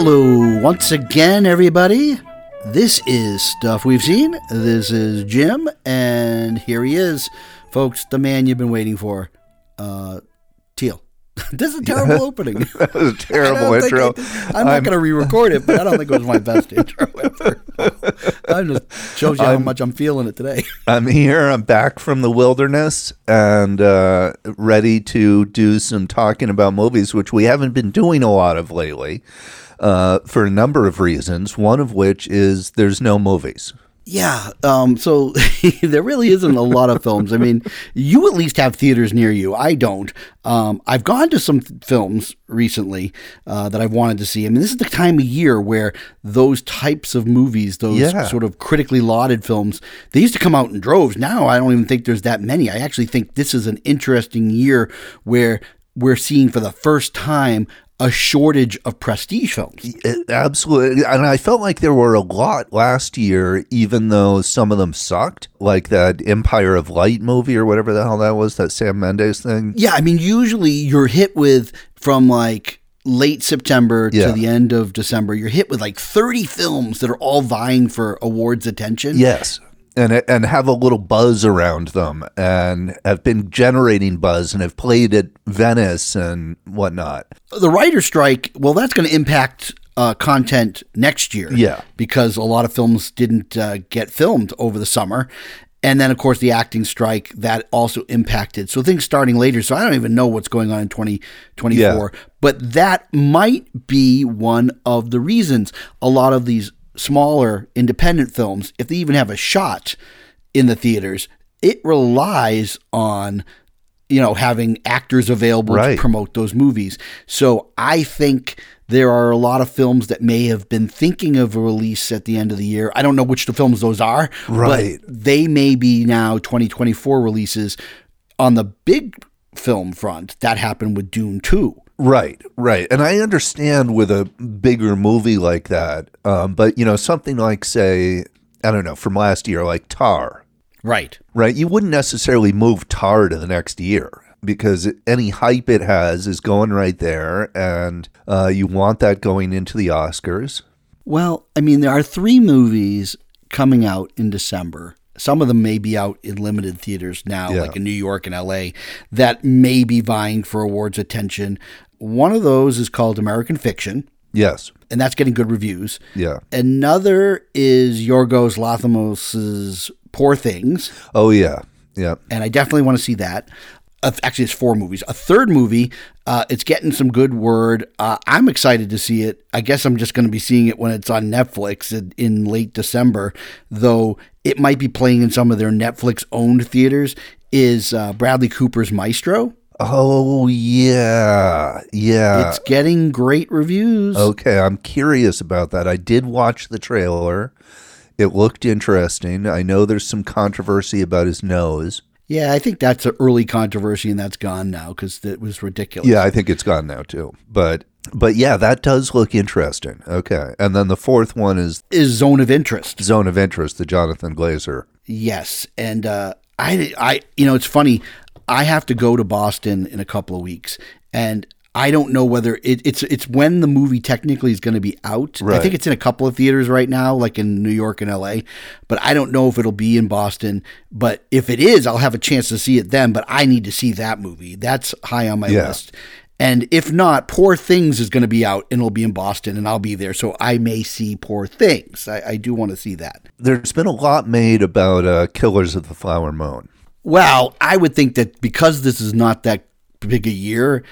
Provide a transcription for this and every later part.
Hello, once again, everybody. This is Stuff We've Seen. This is Jim, and here he is, folks, the man you've been waiting for, uh, Teal. this is a terrible opening. that was a terrible intro. I, am not going to re-record it, but I don't think it was my best intro ever. I just shows you how I'm- much I'm feeling it today. I'm here. I'm back from the wilderness and uh, ready to do some talking about movies, which we haven't been doing a lot of lately uh, for a number of reasons. One of which is there's no movies. Yeah. Um, so there really isn't a lot of films. I mean, you at least have theaters near you. I don't. Um, I've gone to some th- films recently uh, that I've wanted to see. I mean, this is the time of year where those types of movies, those Yeah. sort of critically lauded films, they used to come out in droves. Now I don't even think there's that many. I actually think this is an interesting year where we're seeing for the first time a shortage of prestige films. Eh, absolutely. And I felt like there were a lot last year, even though some of them sucked, like that Empire of Light movie or whatever the hell that was, that Sam Mendes thing. Yeah, I mean, usually you're hit with from like late September Yeah. to the end of December, you're hit with like 30 films that are all vying for awards attention. Yes. And, and have a little buzz around them and have been generating buzz and have played at Venice and whatnot. The writer strike, well, that's going to impact uh, content next year. Yeah. Because a lot of films didn't uh, get filmed over the summer. And then, of course, the acting strike that also impacted. So things starting later. So I don't even know what's going on in 2024. Yeah. But that might be one of the reasons a lot of these smaller independent films, if they even have a shot in the theaters, it relies on you know having actors available Right. to promote those movies. So I think there are a lot of films that may have been thinking of a release at the end of the year. I don't know which the films those are, Right. but they may be now 2024 releases on the big film front. That happened with Dune 2. Right, right. And I understand with a bigger movie like that, um, but, you know, something like, say, I don't know, from last year, like Tar, Right. right? You wouldn't necessarily move Tar to the next year because any hype it has is going right there, and uh, you want that going into the Oscars. Well, I mean, there are three movies coming out in December. Some of them may be out in limited theaters now, Yeah. like in New York and LA, that may be vying for awards attention. One of those is called American Fiction, Yes, and that's getting good reviews. yeah. Another is Yorgos Lanthimos' Poor Things, Oh, yeah, yeah. and I definitely want to see that. Uh, actually, it's four movies. A third movie, uh, it's getting some good word. Uh, I'm excited to see it. I guess I'm just going to be seeing it when it's on Netflix in, in late December, though it might be playing in some of their Netflix owned theaters. Is uh, Bradley Cooper's Maestro? Oh, yeah, yeah. It's getting great reviews. Okay, I'm curious about that. I did watch the trailer. It looked interesting. I know there's some controversy about his nose. Yeah, I think that's an early controversy, and that's gone now because it was ridiculous. Yeah, I think it's gone now too. But but yeah, that does look interesting. Okay. And then the fourth one is Is Zone of Interest. Zone of Interest, the Jonathan Glazer. Yes, and uh, I, I, you know, it's funny. I have to go to Boston in a couple of weeks, and I don't know whether it, it's it's when the movie technically is going to be out. I think it's in a couple of theaters right now, like in New York and L.A. But I don't know if it'll be in Boston. But if it is, I'll have a chance to see it then. But I need to see that movie. That's high on my Yeah. list. And if not, Poor Things is going to be out and it'll be in Boston and I'll be there. So I may see Poor Things. I, I do want to see that. There's been a lot made about uh, Killers of the Flower Moon. Well, I would think that because this is not that big a year,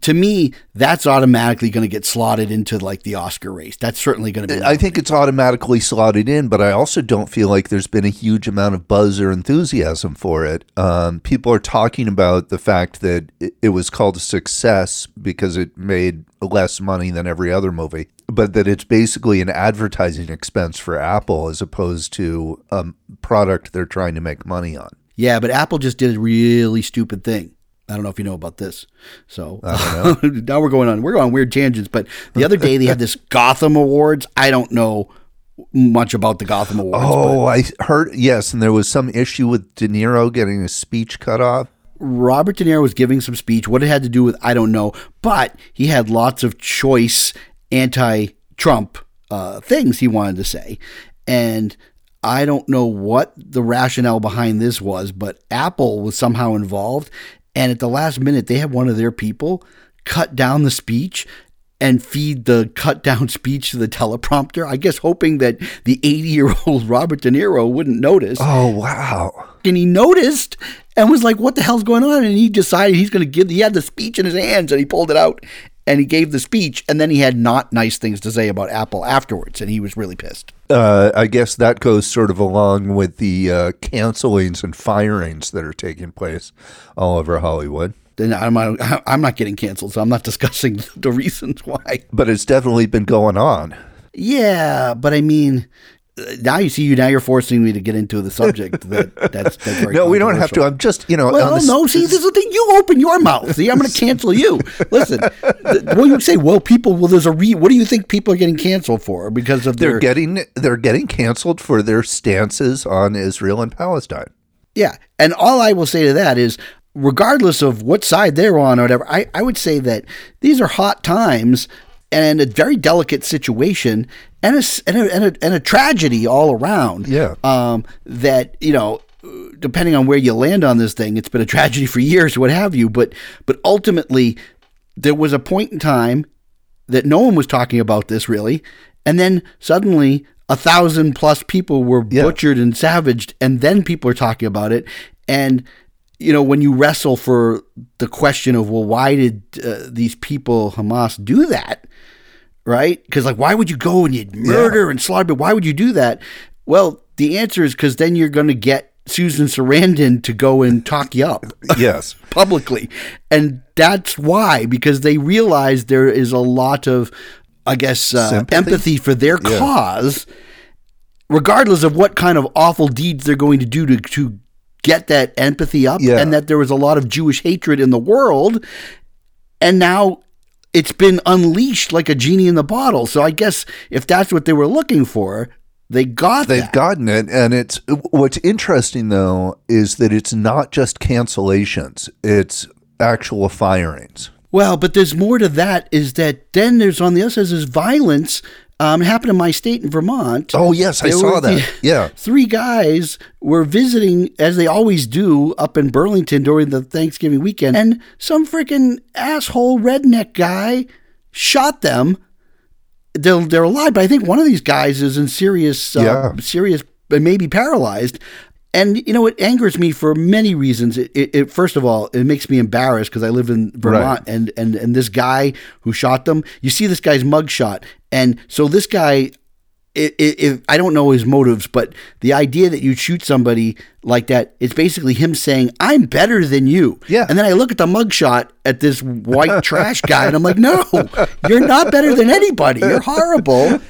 to me, that's automatically going to get slotted into like the Oscar race. That's certainly going to be. I think it's automatically slotted in, but I also don't feel like there's been a huge amount of buzz or enthusiasm for it. Um, people are talking about the fact that it, it was called a success because it made less money than every other movie, but that it's basically an advertising expense for Apple as opposed to a product they're trying to make money on. Yeah, but Apple just did a really stupid thing. I don't know if you know about this. So now we're going on. We're going on weird tangents. But the other day they had this Gotham Awards. I don't know much about the Gotham Awards. but- Oh, I heard, yes, and there was some issue with De Niro getting his speech cut off. Robert De Niro was giving some speech. What it had to do with, I don't know, but he had lots of choice anti Trump uh, things he wanted to say. And I don't know what the rationale behind this was, but Apple was somehow involved. And at the last minute, they had one of their people cut down the speech and feed the cut down speech to the teleprompter. I guess hoping that the 80 year old Robert De Niro wouldn't notice. Oh, wow. And he noticed and was like, what the hell's going on? And he decided he's going to give, he had the speech in his hands and he pulled it out and he gave the speech. And then he had not nice things to say about Apple afterwards. And he was really pissed. Uh, I guess that goes sort of along with the uh, cancelings and firings that are taking place all over Hollywood. Then I'm not, I'm not getting canceled, so I'm not discussing the reasons why. But it's definitely been going on. Yeah, but I mean, now you see you now you're forcing me to get into the subject that that's, that's very no we don't have to. i'm just you know well no see this is the thing. You open your mouth. See i'm going to cancel you. Listen what you say well people well there's a re what do you think people are getting canceled for? Because of they're their getting they're getting canceled for their stances on israel and palestine. Yeah and all i will say to that is regardless of what side they're on or whatever i, I would say that these are hot times and a very delicate situation and a, and a, and a, and a tragedy all around. Yeah. Um, that, you know, depending on where you land on this thing, it's been a tragedy for years, what have you. But, but ultimately, there was a point in time that no one was talking about this really. And then suddenly a thousand plus people were Yeah. butchered and savaged. And then people are talking about it. And, you know, when you wrestle for the question of, well, why did uh, these people, Hamas, do that? Right? Because, like, why would you go and you'd murder and slaughter? Why would you do that? Well, the answer is because then you're going to get Susan Sarandon to go and talk you up yes publicly. And that's why, because they realize there is a lot of, I guess, uh, empathy for their cause, regardless of what kind of awful deeds they're going to do to, to get that empathy up, Yeah. and that there was a lot of Jewish hatred in the world. And now it's been unleashed like a genie in the bottle. So I guess if that's what they were looking for, they got They've that. gotten it, and it's what's interesting though is that it's not just cancellations; it's actual firings. Well, but there's more to that. Is that then there's on the other side there's violence. Um, it happened in my state in Vermont. Oh yes, I saw were that. Yeah, Three guys were visiting, as they always do, up in Burlington during the Thanksgiving weekend, and some freaking asshole redneck guy shot them. They're, they're alive, but I think one of these guys is in serious, uh, Yeah. serious, and maybe paralyzed. And you know, it angers me for many reasons. It, it, it first of all, it makes me embarrassed because I live in Vermont, and and and this guy who shot them, you see this guy's mugshot, and so this guy, i- i- if I don't know his motives, but the idea that you shoot somebody like that, it's basically him saying, "I'm better than you." Yeah. And then I look at the mugshot at this white trash guy, and I'm like, "No, you're not better than anybody. You're horrible."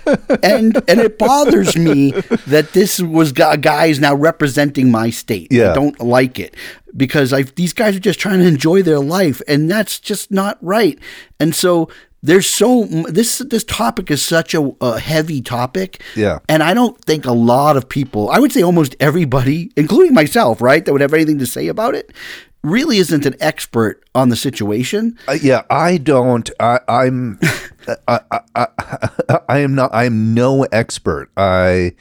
And and it bothers me that this was a guy is now representing my state. Yeah. I don't like it because I these guys are just trying to enjoy their life, and that's just not right. And so. There's so this this topic is such a, a heavy topic, Yeah. and I don't think a lot of people, I would say almost everybody, including myself, right, that would have anything to say about it, really isn't an expert on the situation. Uh, yeah. I don't. I, I'm. I, I, I, I am not. I am no expert. I.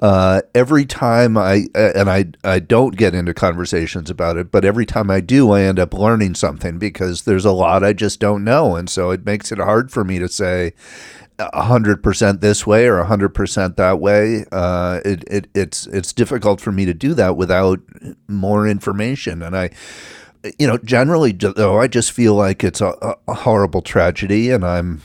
Uh, every time I and I I don't get into conversations about it, but every time I do, I end up learning something because there's a lot I just don't know, and so it makes it hard for me to say hundred percent this way or hundred percent that way. Uh, it, it it's it's difficult for me to do that without more information, and I you know, generally, though, I just feel like it's a, a horrible tragedy, and I'm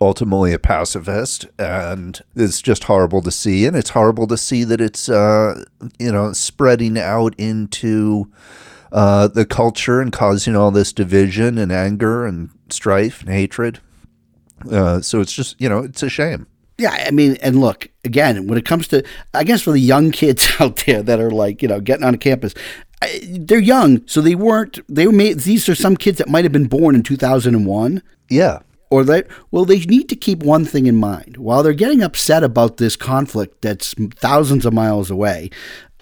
ultimately a pacifist, and it's just horrible to see, and it's horrible to see that it's, uh, you know, spreading out into uh, the culture and causing all this division and anger and strife and hatred. Uh, so it's just, you know, it's a shame. Yeah, I mean, and look, again, when it comes to, I guess for the young kids out there that are like, you know, getting on a campus, I, they're young, so they weren't, they were made, these are some kids that might have been born in 2001. Yeah. Or that well they need to keep one thing in mind. While they're getting upset about this conflict that's thousands of miles away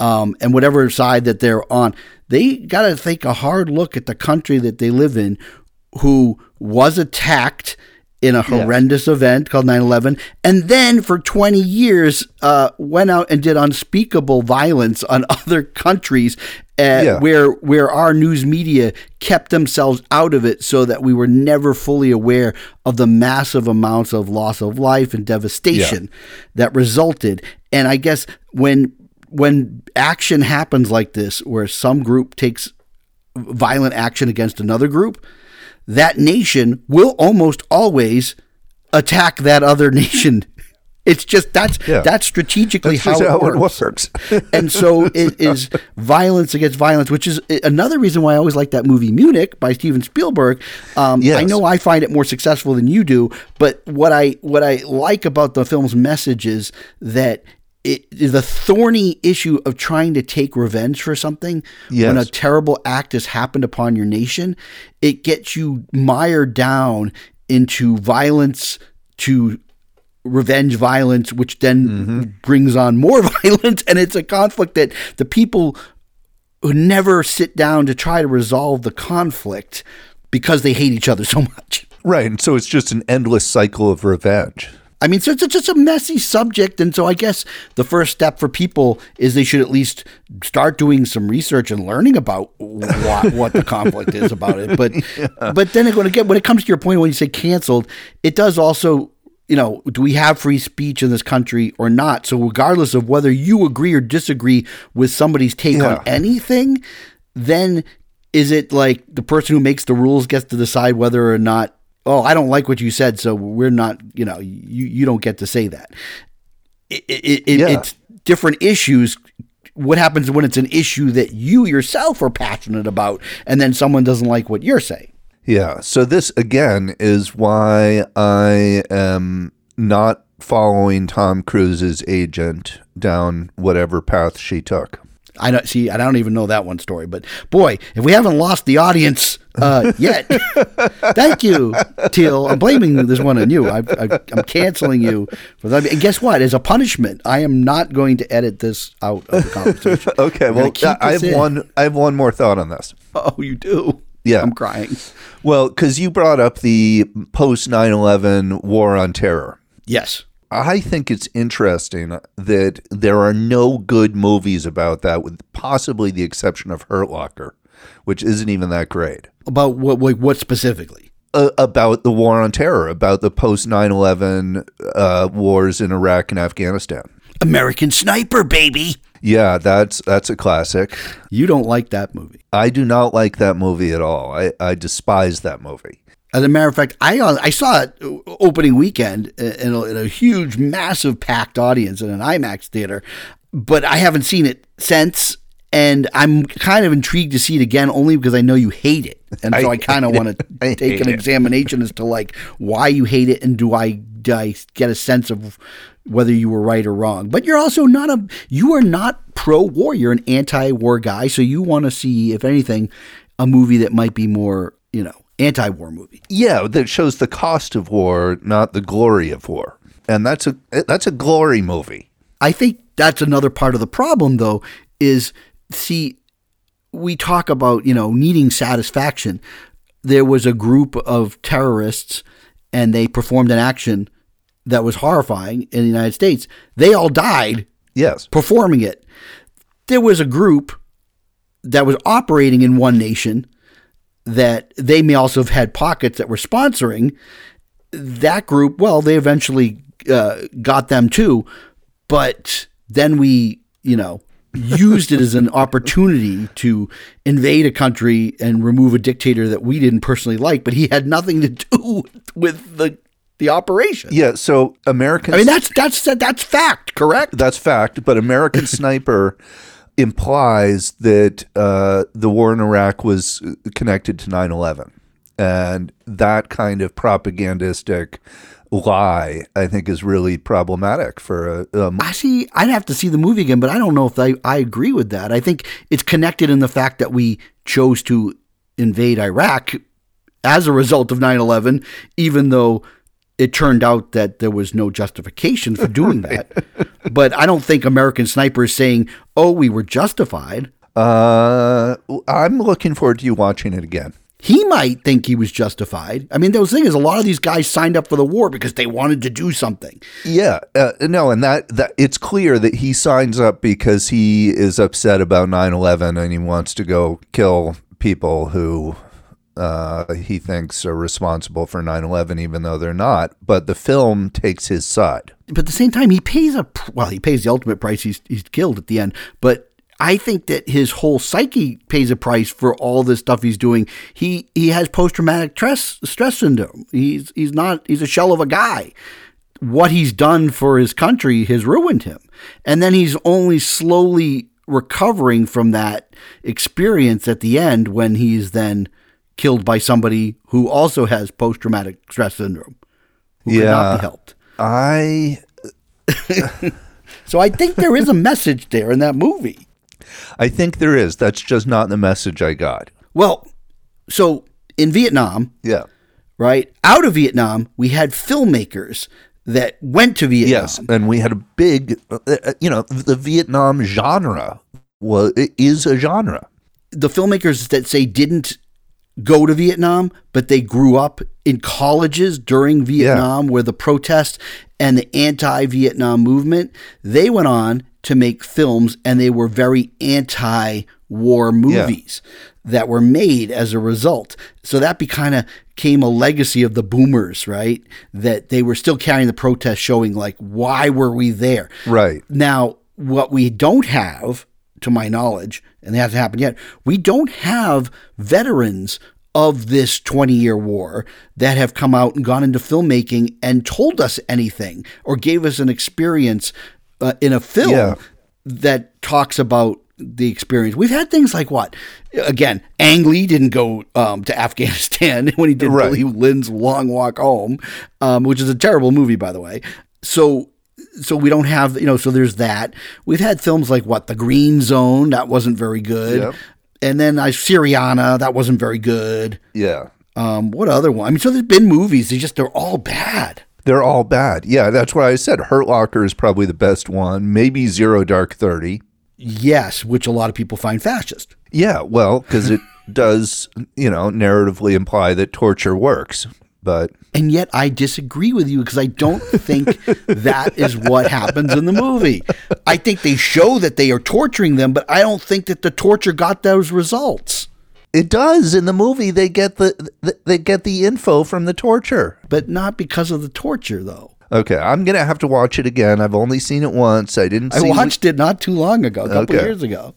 um, and whatever side that they're on they got to take a hard look at the country that they live in who was attacked in a horrendous event called 9-11 and then for 20 years uh, went out and did unspeakable violence on other countries uh, Yeah. where where our news media kept themselves out of it so that we were never fully aware of the massive amounts of loss of life and devastation that resulted. And i guess when when action happens like this where some group takes violent action against another group that nation will almost always attack that other nation it's just that's Yeah. that's strategically That's how, how it it works works. and so it is violence against violence, which is another reason why I always like that movie Munich by Steven Spielberg. Um, Yes. I know I find it more successful than you do, but what I what I like about the film's message is that. It, the thorny issue of trying to take revenge for something when a terrible act has happened upon your nation, it gets you mired down into violence to revenge violence, which then mm-hmm. brings on more violence. And it's a conflict that the people who never sit down to try to resolve the conflict because they hate each other so much. right. And so it's just an endless cycle of revenge. I mean, so it's just a messy subject. And so I guess the first step for people is they should at least start doing some research and learning about what, what the conflict is about it. But but then when, again, when it comes to your point, when you say canceled, it does also, you know, do we have free speech in this country or not? So regardless of whether you agree or disagree with somebody's take Yeah. on anything, then is it like the person who makes the rules gets to decide whether or not oh i don't like what you said so we're not you know you, you don't get to say that it, it, it, Yeah. it's different issues what happens when it's an issue that you yourself are passionate about and then someone doesn't like what you're saying Yeah. So this again is why I am not following Tom Cruise's agent down whatever path she took. I don't see. I don't even know that one story, but boy, if we haven't lost the audience uh, yet, thank you, Teal. I'm blaming this one on you. I, I, I'm canceling you for that. And guess what? As a punishment, I am not going to edit this out of the conversation. Okay. Well, I have in. one. I have one more thought on this. Oh, you do. Yeah. I'm crying. Well, because you brought up the post 9/11 war on terror. Yes. I think it's interesting that there are no good movies about that, with possibly the exception of Hurt Locker, which isn't even that great. About what? What, what specifically? Uh, about the war on terror, about the post 9 11 uh, wars in Iraq and Afghanistan. American Sniper, baby. Yeah, that's that's a classic. You don't like that movie. I do not like that movie at all. I, I despise that movie. As a matter of fact, I uh, I saw it opening weekend in a, in a huge, massive, packed audience in an IMAX theater, but I haven't seen it since, and I'm kind of intrigued to see it again, only because I know you hate it, and so I, I- kind of want to take an it. examination as to like why you hate it, and do I do I get a sense of whether you were right or wrong? But you're also not a you are not pro war. You're an anti-war guy, so you want to see, if anything, a movie that might be more you know anti-war movie. Yeah, that shows the cost of war, not the glory of war. And that's a that's a glory movie. I think that's another part of the problem, though, is see, we talk about, you know, needing satisfaction. There was a group of terrorists and they performed an action that was horrifying in the United States. They all died Yes. performing it. There was a group that was operating in one nation that they may also have had pockets that were sponsoring. That group, well, they eventually uh, got them too, but then we, you know, used it as an opportunity to invade a country and remove a dictator that we didn't personally like, but he had nothing to do with the the operation. Yeah, so American I mean, that's that's that's fact, correct? that's fact, but American Sniper implies that uh, the war in Iraq was connected to 9/11. And that kind of propagandistic lie, I think, is really problematic for a, see. I'd have to see the movie again, but I don't know if I, I agree with that. I think it's connected in the fact that we chose to invade Iraq as a result of 9 11, even though it turned out that there was no justification for doing that. but I don't think American Sniper is saying, oh, we were justified. Uh, I'm looking forward to you watching it again. he might think he was justified. I mean, the thing is, a lot of these guys signed up for the war because they wanted to do something. Yeah, uh, no, and that that it's clear that he signs up because he is upset about 9/11 and he wants to go kill people who uh, he thinks are responsible for 9/11, even though they're not. But the film takes his side. But at the same time, he pays a well, he pays the ultimate price. He's he's killed at the end, but I think that his whole psyche pays a price for all this stuff he's doing. He he has post traumatic stress stress syndrome. He's he's not he's a shell of a guy. What he's done for his country has ruined him, and then he's only slowly recovering from that experience at the end when he's then killed by somebody who also has post traumatic stress syndrome. Who yeah, cannot be helped. I. so I think there is a message there in that movie. I think there is. That's just not the message I got. Well, so in Vietnam, yeah, right out of Vietnam, we had filmmakers that went to Vietnam. Yes, and we had a big, uh, uh you know, the Vietnam genre was is a genre. The filmmakers that say didn't go to Vietnam, but they grew up in colleges during Vietnam yeah. where the protest and the anti-Vietnam movement, they went on to make films and they were very anti war movies yeah. that were made as a result. So that be kind of came a legacy of the boomers, right? That they were still carrying the protest showing like why were we there? Right. Now, what we don't have to my knowledge, and it hasn't happened yet, we don't have veterans of this 20 year war that have come out and gone into filmmaking and told us anything or gave us an experience uh, in a film yeah. that talks about the experience. We've had things like what? Again, Ang Lee didn't go um, to Afghanistan when he did right. Billy Lynn's Long Walk Home, um, which is a terrible movie, by the way. So, so we don't have you know. So there's that. We've had films like what? The Green Zone that wasn't very good, yep. and then I Syriana that wasn't very good. Yeah. Um, what other one? I mean, so there's been movies. They just they're all bad. They're all bad. Yeah, that's why I said Hurt Locker is probably the best one. Maybe Zero Dark Thirty. Yes, which a lot of people find fascist. Yeah, well, because it does, you know, narratively imply that torture works. But and yet I disagree with you because I don't think that is what happens in the movie. I think they show that they are torturing them, but I don't think that the torture got those results. It does in the movie. They get the, the they get the info from the torture, but not because of the torture, though. Okay, I'm gonna have to watch it again. I've only seen it once. I didn't. See it. I watched it not too long ago, a couple okay. years ago.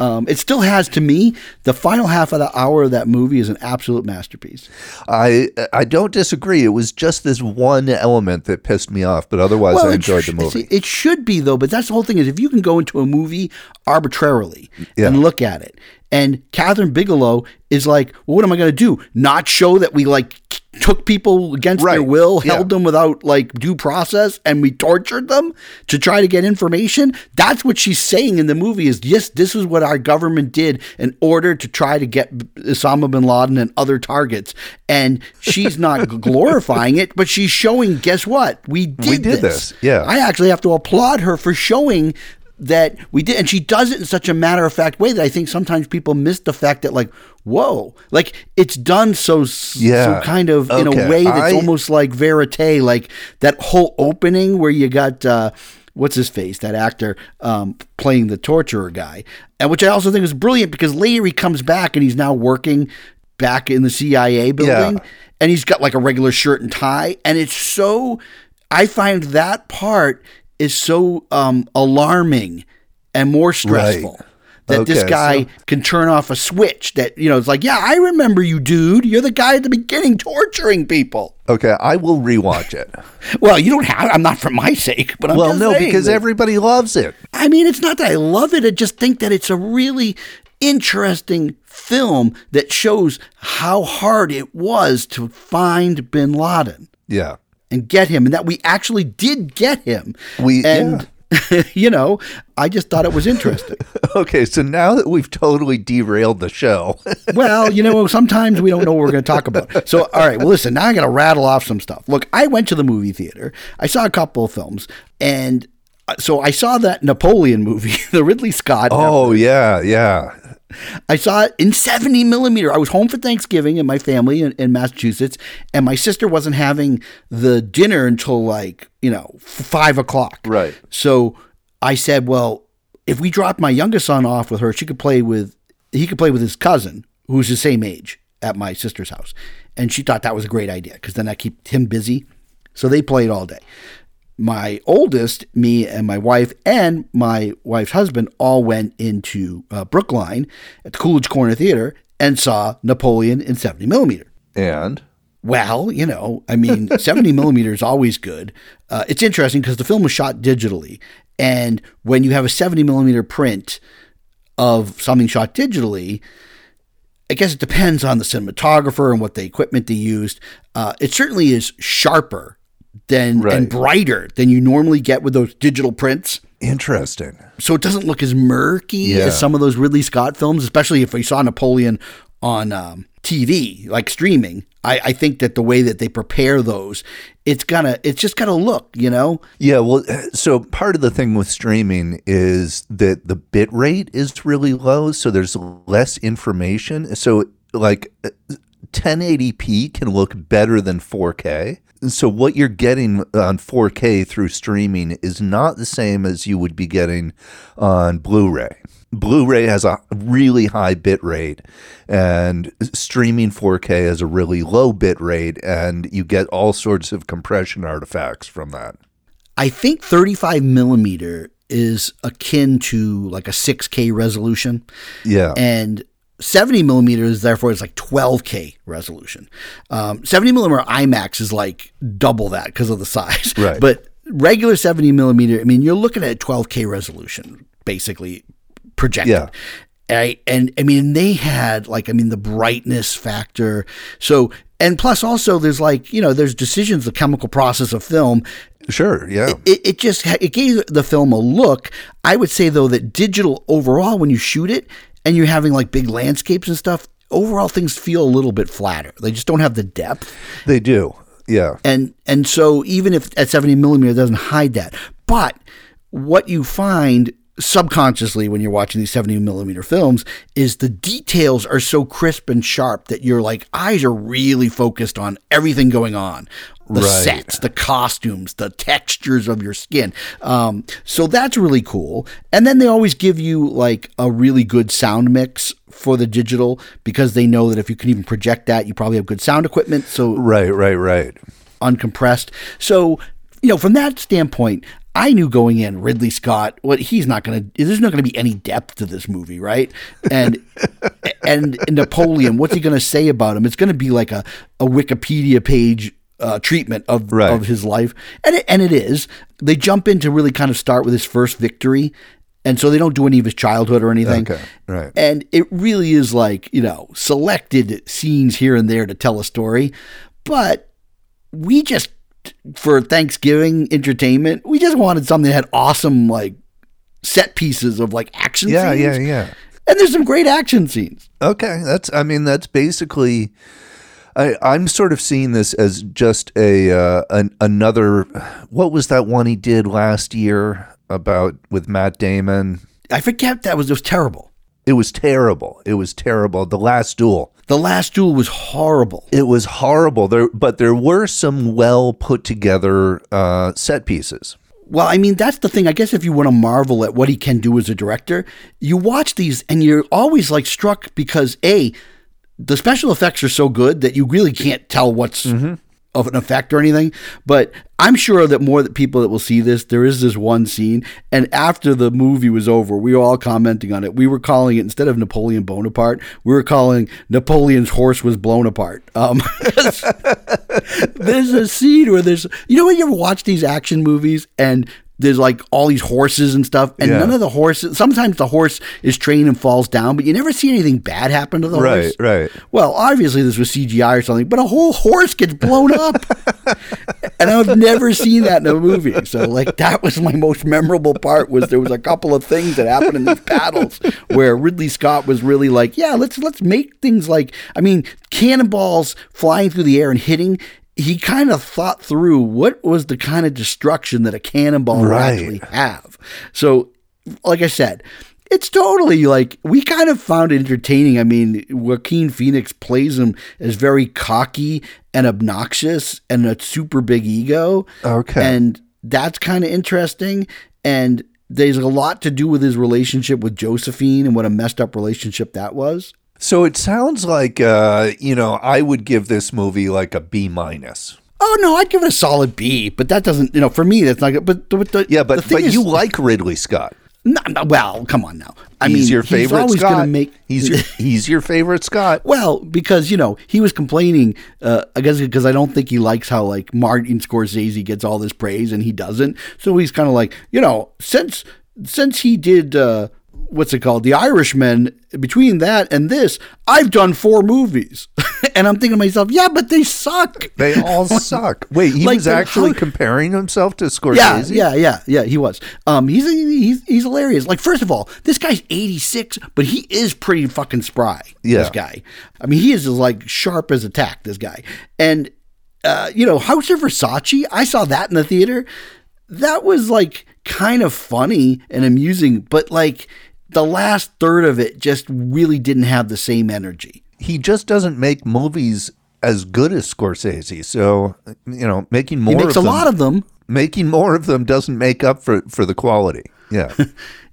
Um, it still has to me the final half of the hour of that movie is an absolute masterpiece. I I don't disagree. It was just this one element that pissed me off, but otherwise well, I enjoyed sh- the movie. It should be though, but that's the whole thing is if you can go into a movie arbitrarily yeah. and look at it and Kathryn Bigelow is like, well, what am I going to do? Not show that we like took people against right. their will, yeah. held them without like due process, and we tortured them to try to get information. That's what she's saying in the movie is yes, this is what our government did in order to try to get Osama bin Laden and other targets. And she's not glorifying it, but she's showing, guess what? We did, we did this. this. Yeah. I actually have to applaud her for showing that we did and she does it in such a matter of fact way that I think sometimes people miss the fact that like whoa like it's done so yeah. so kind of okay. in a way that's I, almost like verite like that whole opening where you got uh what's his face that actor um, playing the torturer guy and which I also think is brilliant because later he comes back and he's now working back in the CIA building yeah. and he's got like a regular shirt and tie and it's so I find that part is so um, alarming and more stressful. Right. That okay, this guy so. can turn off a switch that, you know, it's like, yeah, I remember you, dude. You're the guy at the beginning torturing people. Okay, I will rewatch it. well, you don't have. I'm not for my sake, but I'm well, no, because that, everybody loves it. I mean, it's not that I love it. I just think that it's a really interesting film that shows how hard it was to find Bin Laden. Yeah and get him, and that we actually did get him. We and. Yeah. you know, I just thought it was interesting. okay, so now that we've totally derailed the show. well, you know, sometimes we don't know what we're going to talk about. So, all right, well, listen, now I got to rattle off some stuff. Look, I went to the movie theater, I saw a couple of films, and uh, so I saw that Napoleon movie, the Ridley Scott. Oh, yeah, yeah. I saw it in 70 millimeter. I was home for Thanksgiving and my family in, in, Massachusetts, and my sister wasn't having the dinner until like, you know, five o'clock. Right. So I said, well, if we dropped my youngest son off with her, she could play with, he could play with his cousin, who's the same age, at my sister's house. And she thought that was a great idea because then I keep him busy. So they played all day my oldest, me and my wife, and my wife's husband all went into uh, Brookline at the Coolidge Corner Theater and saw Napoleon in 70 millimeter. And? Well, you know, I mean, 70 millimeter is always good. Uh, it's interesting because the film was shot digitally. And when you have a 70 millimeter print of something shot digitally, I guess it depends on the cinematographer and what the equipment they used. Uh, it certainly is sharper than right. and brighter than you normally get with those digital prints. Interesting. So it doesn't look as murky yeah. as some of those Ridley Scott films, especially if we saw Napoleon on um, TV, like streaming. I, I, think that the way that they prepare those, it's gonna, it's just gonna look, you know. Yeah, well, so part of the thing with streaming is that the bit rate is really low, so there's less information. So like 1080p can look better than 4K so what you're getting on 4K through streaming is not the same as you would be getting on Blu-ray. Blu-ray has a really high bit rate and streaming 4K has a really low bit rate and you get all sorts of compression artifacts from that. I think 35 millimeter is akin to like a 6K resolution. Yeah. And 70 millimeters, therefore, is like 12K resolution. Um, 70 millimeter IMAX is like double that because of the size. Right. But regular 70 millimeter, I mean, you're looking at 12K resolution, basically projected. Yeah. Right? And I mean, they had like, I mean, the brightness factor. So, and plus also there's like, you know, there's decisions, the chemical process of film. Sure, yeah. It, it just it gave the film a look. I would say though that digital overall, when you shoot it, and you're having like big landscapes and stuff, overall things feel a little bit flatter. They just don't have the depth. They do. Yeah. And and so even if at 70 millimeter doesn't hide that. But what you find subconsciously when you're watching these 70 millimeter films is the details are so crisp and sharp that your like eyes are really focused on everything going on. The right. sets the costumes the textures of your skin. Um, so that's really cool. And then they always give you like a really good sound mix for the digital because they know that if you can even project that you probably have good sound equipment so right right right. uncompressed. So you know from that standpoint I knew going in Ridley Scott, what he's not going to. There's not going to be any depth to this movie, right? And and Napoleon, what's he going to say about him? It's going to be like a, a Wikipedia page uh, treatment of right. of his life, and it, and it is. They jump in to really kind of start with his first victory, and so they don't do any of his childhood or anything. Okay, right. And it really is like you know selected scenes here and there to tell a story, but we just for Thanksgiving entertainment. We just wanted something that had awesome like set pieces of like action yeah, scenes. Yeah, yeah, yeah. And there's some great action scenes. Okay, that's I mean that's basically I, I'm sort of seeing this as just a uh, an, another. What was that one he did last year about with Matt Damon? I forget that was it was terrible. It was terrible. It was terrible. The Last Duel. The Last Duel was horrible. It was horrible. There, but there were some well put together uh, set pieces. Well, I mean, that's the thing. I guess if you want to marvel at what he can do as a director, you watch these and you're always like struck because A, the special effects are so good that you really can't tell what's mm-hmm of an effect or anything, but I'm sure that more people that will see this, there is this one scene, and after the movie was over, we were all commenting on it. We were calling it instead of Napoleon Bonaparte, we were calling Napoleon's horse was blown apart. Um, there's a scene where there's, you know, when you ever watch these action movies and there's like all these horses and stuff, and yeah. none of the horses. Sometimes the horse is trained and falls down, but you never see anything bad happen to the right, horse. Right, right. Well, obviously this was CGI or something, but a whole horse gets blown up, and I've never seen that in a movie. So, like, that was my most memorable part. Was there was a couple of things that happened in these battles where Ridley Scott was really like, yeah, let's let's make things like, I mean, cannonballs flying through the air and hitting he kind of thought through what was the kind of destruction that a cannonball right. would actually have. So, like I said, it's totally like we kind of found it entertaining. I mean, Joaquin Phoenix plays him as very cocky and obnoxious and a super big ego. Okay. And that's kind of interesting. And there's a lot to do with his relationship with Josephine and what a messed up relationship that was. So it sounds like uh, you know, I would give this movie like a B minus. Oh no, I'd give it a solid B, but that doesn't, you know, for me that's not good. But, but the, Yeah, but but is- you like Ridley Scott. no, no, well, come on now. I he's mean, your favorite he's Scott. make he's your he's your favorite Scott. Well, because you know he was complaining. Uh, I guess because I don't think he likes how like Martin Scorsese gets all this praise and he doesn't. So he's kind of like you know since since he did uh, what's it called, The Irishman. Between that and this, I've done four movies, and I'm thinking to myself, yeah, but they suck. They all suck. Wait, he Like, was actually how- comparing himself to Scorsese. yeah, yeah, yeah. yeah. He was. Um, he's he's he's hilarious. Like, first of all, this guy's 86, but he is pretty fucking spry. Yeah. This guy. I mean, he is like sharp as a tack. This guy. And uh, you know, House of Versace. I saw that in the theater. That was like kind of funny and amusing, but like the last third of it just really didn't have the same energy. He just doesn't make movies as good as Scorsese. So you know, making more He makes of a them, lot of them. making more of them doesn't make up for for the quality. Yeah.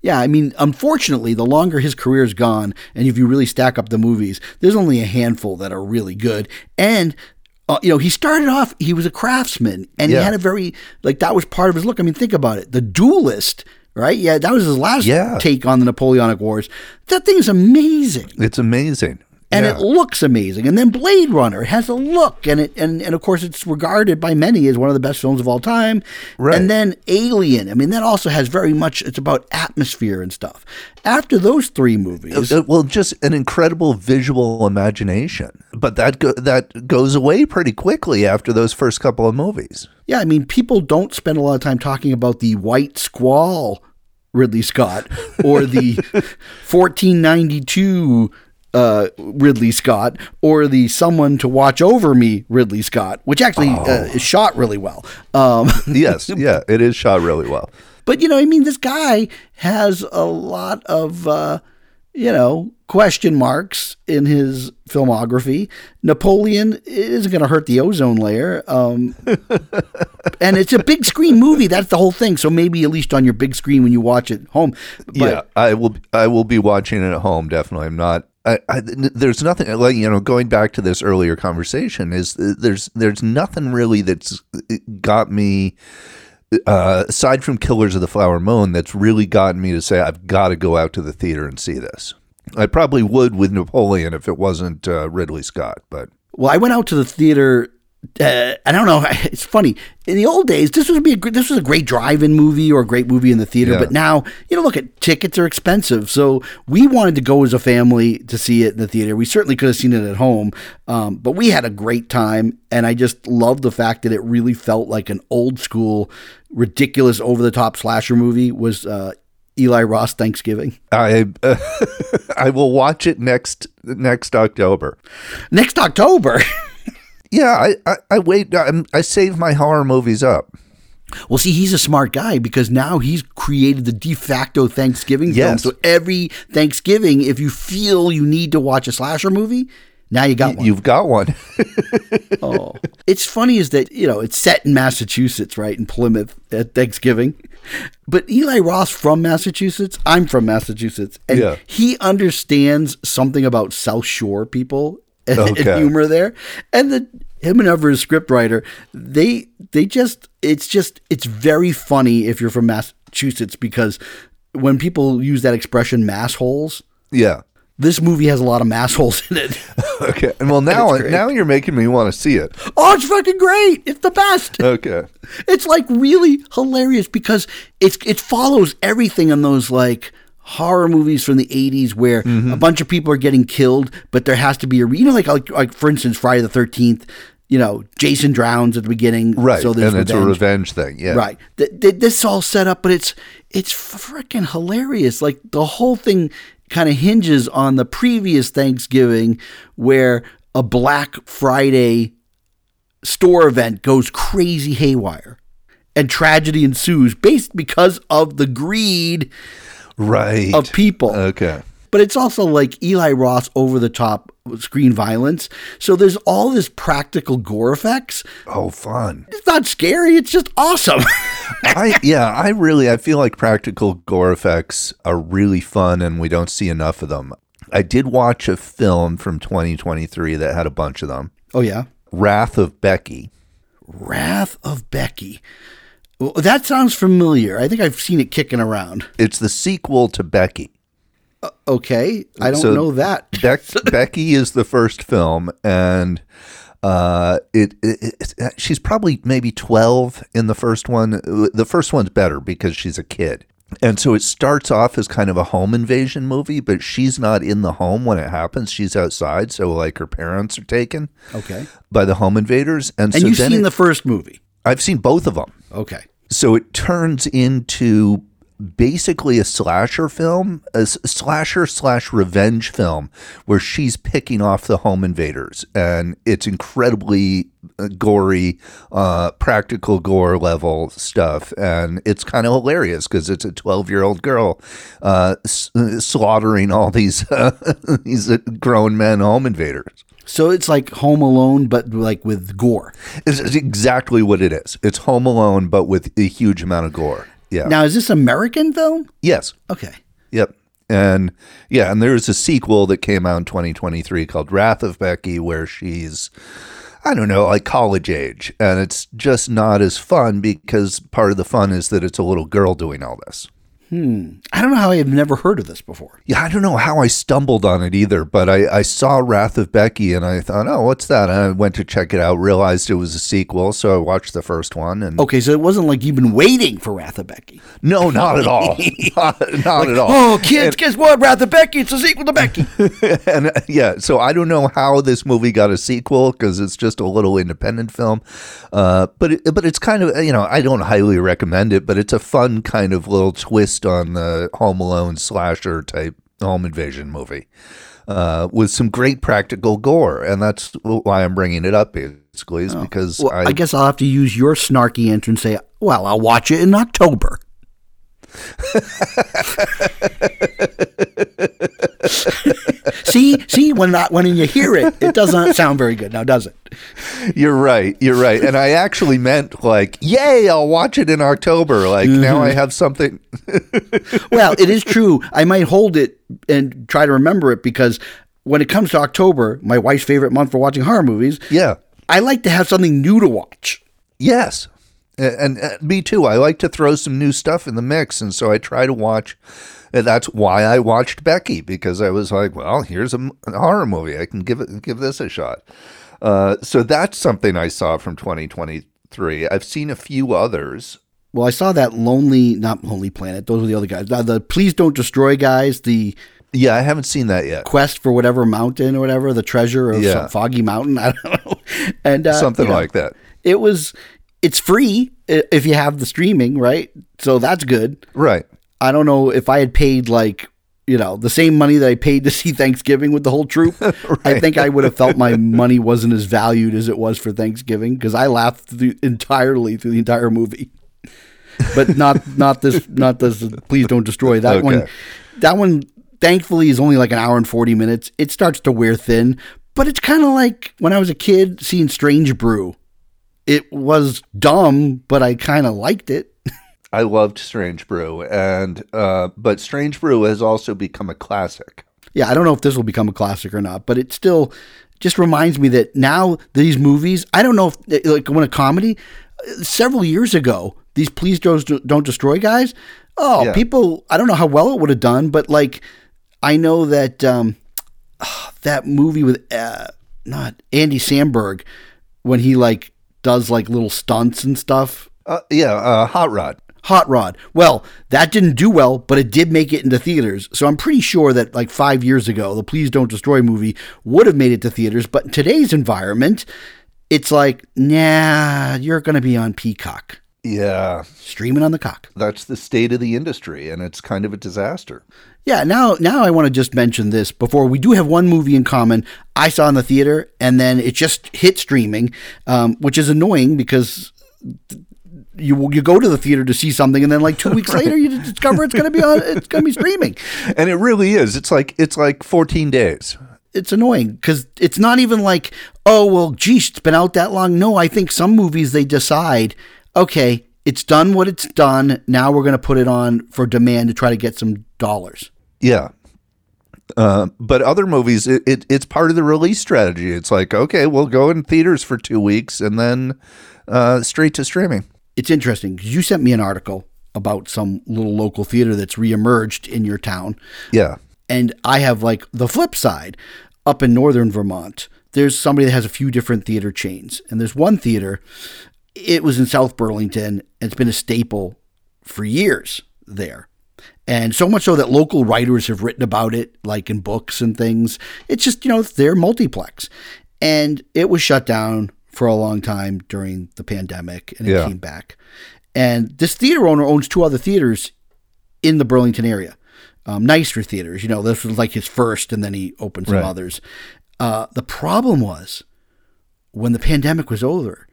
Yeah, I mean, unfortunately, the longer his career's gone, and if you really stack up the movies, there's only a handful that are really good. And uh, you know, he started off; he was a craftsman, and Yeah. he had a very like that was part of his look. I mean, think about it: the Duelist, right? Yeah, that was his last Yeah. take on the Napoleonic Wars. That thing's amazing it's amazing. And yeah. it looks amazing. And then Blade Runner has a look, and it and, and of course it's regarded by many as one of the best films of all time. Right. And then Alien, I mean that also has very much it's about atmosphere and stuff. After those three movies, Uh, well, just an incredible visual imagination, but that go- that goes away pretty quickly after those first couple of movies. yeah, I mean people don't spend a lot of time talking about the White Squall Ridley Scott or the 1492 uh, Ridley Scott or the Someone to Watch Over Me Ridley Scott, which actually uh, is shot really well. Um, Yes, yeah, it is shot really well. But you know, I mean, this guy has a lot of uh, you know question marks in his filmography. Napoleon isn't going to hurt the ozone layer, um, and it's a big screen movie. That's the whole thing. So maybe at least on your big screen when you watch it home. But yeah, I will. I will be watching it at home. Definitely, I'm not. I, I, there's nothing like you know. Going back to this earlier conversation, is uh, there's there's nothing really that's got me. Uh, aside from Killers of the Flower Moon, that's really gotten me to say I've got to go out to the theater and see this. I probably would with Napoleon if it wasn't uh, Ridley Scott, but Well, I went out to the theater. Uh, I don't know. It's funny. In the old days, this would be a this was a great drive-in movie or a great movie in the theater. Yeah. But now, you know, look at tickets are expensive. So we wanted to go as a family to see it in the theater. We certainly could have seen it at home, um, but we had a great time, and I just love the fact that it really felt like an old school, ridiculous, over-the-top slasher movie. Was uh, Eli Roth Thanksgiving I I will watch it next next October. next October? Yeah, I I, I wait. I, I save my horror movies up. Well, see, he's a smart guy because now he's created the de facto Thanksgiving film. So every Thanksgiving, if you feel you need to watch a slasher movie, now you got one. You've got one. oh, it's funny is that you know it's set in Massachusetts, right in Plymouth at Thanksgiving. But Eli Roth from Massachusetts. I'm from Massachusetts, and Yeah. he understands something about South Shore people and, and Okay. humor there. And the him and Ever, his scriptwriter, they they just it's just it's very funny if you're from Massachusetts because when people use that expression "mass holes," yeah. this movie has a lot of mass holes in it. Okay. And well, now great. now you're making me want to see it. oh, it's fucking great! It's the best. Okay. It's like really hilarious because it's it follows everything in those like horror movies from the 80s where Mm-hmm. a bunch of people are getting killed but there has to be a re- you know like like, like for instance Friday the 13th you know Jason drowns at the beginning Right. so there's and it's a revenge. revenge thing. Yeah. Right. Th- th- this all set up, but it's it's freaking hilarious. Like the whole thing kind of hinges on the previous Thanksgiving, where a Black Friday store event goes crazy haywire, and tragedy ensues, based because of the greed right of people. Okay. but it's also like Eli Roth over the top screen violence. So there's all this practical gore effects. Oh, fun. It's not scary, it's just awesome. I yeah, I really I feel like practical gore effects are really fun and we don't see enough of them. I did watch a film from 2023 that had a bunch of them. oh yeah. Wrath of Becky. Wrath of Becky. Well, that sounds familiar. I think I've seen it kicking around. It's the sequel to Becky. Okay, I don't So know that. Beck, Becky is the first film, and uh, it, it, it she's probably maybe twelve in the first one. The first one's better because she's a kid, and so it starts off as kind of a home invasion movie, but she's not in the home when it happens. She's outside, so like her parents are taken Okay. by the home invaders, and, And so you've seen it- the first movie. I've seen both of them. Okay. So it turns into basically a slasher film, a slasher slash revenge film, where she's picking off the home invaders, and it's incredibly uh, gory, uh, practical gore level stuff, and it's kind of hilarious because it's a twelve year old girl uh, s- slaughtering all these these uh, grown men home invaders. So it's like Home Alone, but like with gore. It's it's exactly what it is. It's Home Alone, but with a huge amount of gore. Yeah. Now, is this American film? yes. Okay. Yep. And yeah, and there's a sequel that came out in 2023 called Wrath of Becky, where she's, I don't know, like college age. And it's just not as fun because part of the fun is that it's a little girl doing all this. I don't know how I have never heard of this before. Yeah, I don't know how I stumbled on it either, but I, I saw Wrath of Becky and I thought, oh, what's that? And I went to check it out, realized it was a sequel. So I watched the first one. And Okay, so it wasn't like you've been waiting for Wrath of Becky. no, not at all. not, not at all. Oh, kids, guess what? Wrath of Becky. It's a sequel to Becky. and uh, yeah, so I don't know how this movie got a sequel because it's just a little independent film, uh, but it, but it's kind of you know I don't highly recommend it, but it's a fun kind of little twist on the Home Alone slasher type home invasion movie uh, with some great practical gore, and that's why I'm bringing it up basically is because well, I, I, guess I'll have to use your snarky entrance and say, well, I'll watch it in October. see, see, when not when you hear it, it does not sound very good now, does it? You're right. You're right. And I actually meant like, yay, I'll watch it in October. Like now mm-hmm. I have something. Well, it is true. I might hold it and try to remember it because when it comes to October, my wife's favorite month for watching horror movies, yeah. I like to have something new to watch. Yes. A- And, uh, me too. I like to throw some new stuff in the mix. And so I try to watch. And that's why I watched Becky because I was like, well, here's a, horror movie. I can give it, give this a shot. Uh, so that's something I saw from 2023. I've seen a few others. Well, I saw that Lonely, not Lonely Planet. Those were the other guys. Uh, the Please Don't Destroy guys. The Yeah, I haven't seen that yet. quest for whatever mountain or whatever, the treasure of Yeah. some foggy mountain. I don't know. And uh, Something you know, like that. It was. It's free if you have the streaming, right? So that's good. Right. I don't know if I had paid like you know the same money that I paid to see Thanksgiving with the whole troop. I think I would have felt my money wasn't as valued as it was for Thanksgiving because I laughed through, entirely through the entire movie. But not not this not this. Please don't destroy that one. That one thankfully is only like an hour and forty minutes. It starts to wear thin, but it's kind of like when I was a kid seeing Strange Brew. It was dumb, but I kind of liked it. I loved Strange Brew. And, uh, but Strange Brew has also become a classic. Yeah, I don't know if this will become a classic or not, but it still just reminds me that now these movies, I don't know if like when a comedy several years ago, these please don't don't destroy guys. Oh, Yeah. people, I don't know how well it would have done, but like I know that um that movie with uh, not Andy Samberg when he like does like little stunts and stuff. Uh, yeah, uh, Hot Rod. Hot Rod. Well, that didn't do well, but it did make it into theaters. So I'm pretty sure that like five years ago, the Please Don't Destroy movie would have made it to theaters. But in today's environment, it's like, nah, you're going to be on Peacock, Yeah, streaming on the cock. that's the state of the industry, and it's kind of a disaster. Yeah, now now I want to just mention this before we do have one movie in common. I saw in the theater, and then it just hit streaming, um, which is annoying because th- you you go to the theater to see something, and then like two weeks later, you discover it's going to be on. It's going to be streaming. And it really is. It's like it's like 14 days. It's annoying because it's not even like, oh well, geez, it's been out that long. No, I think some movies they decide, okay, it's done what it's done. Now we're going to put it on for demand to try to get some dollars. Yeah. Uh, but other movies, it, it, it's part of the release strategy. It's like, okay, we'll go in theaters for two weeks and then uh, straight to streaming. It's interesting because you sent me an article about some little local theater that's reemerged in your town. Yeah. And I have like the flip side up in northern Vermont. There's somebody that has a few different theater chains. And there's one theater, it was in South Burlington, and it's been a staple for years there. And so much so that local writers have written about it, like in books and things. It's just, you know, their multiplex. And it was shut down for a long time during the pandemic and it Yeah. came back. And this theater owner owns two other theaters in the Burlington area. Um, nicer theaters, you know, this was like his first, and then he opened some Right. others. Uh, the problem was when the pandemic was over,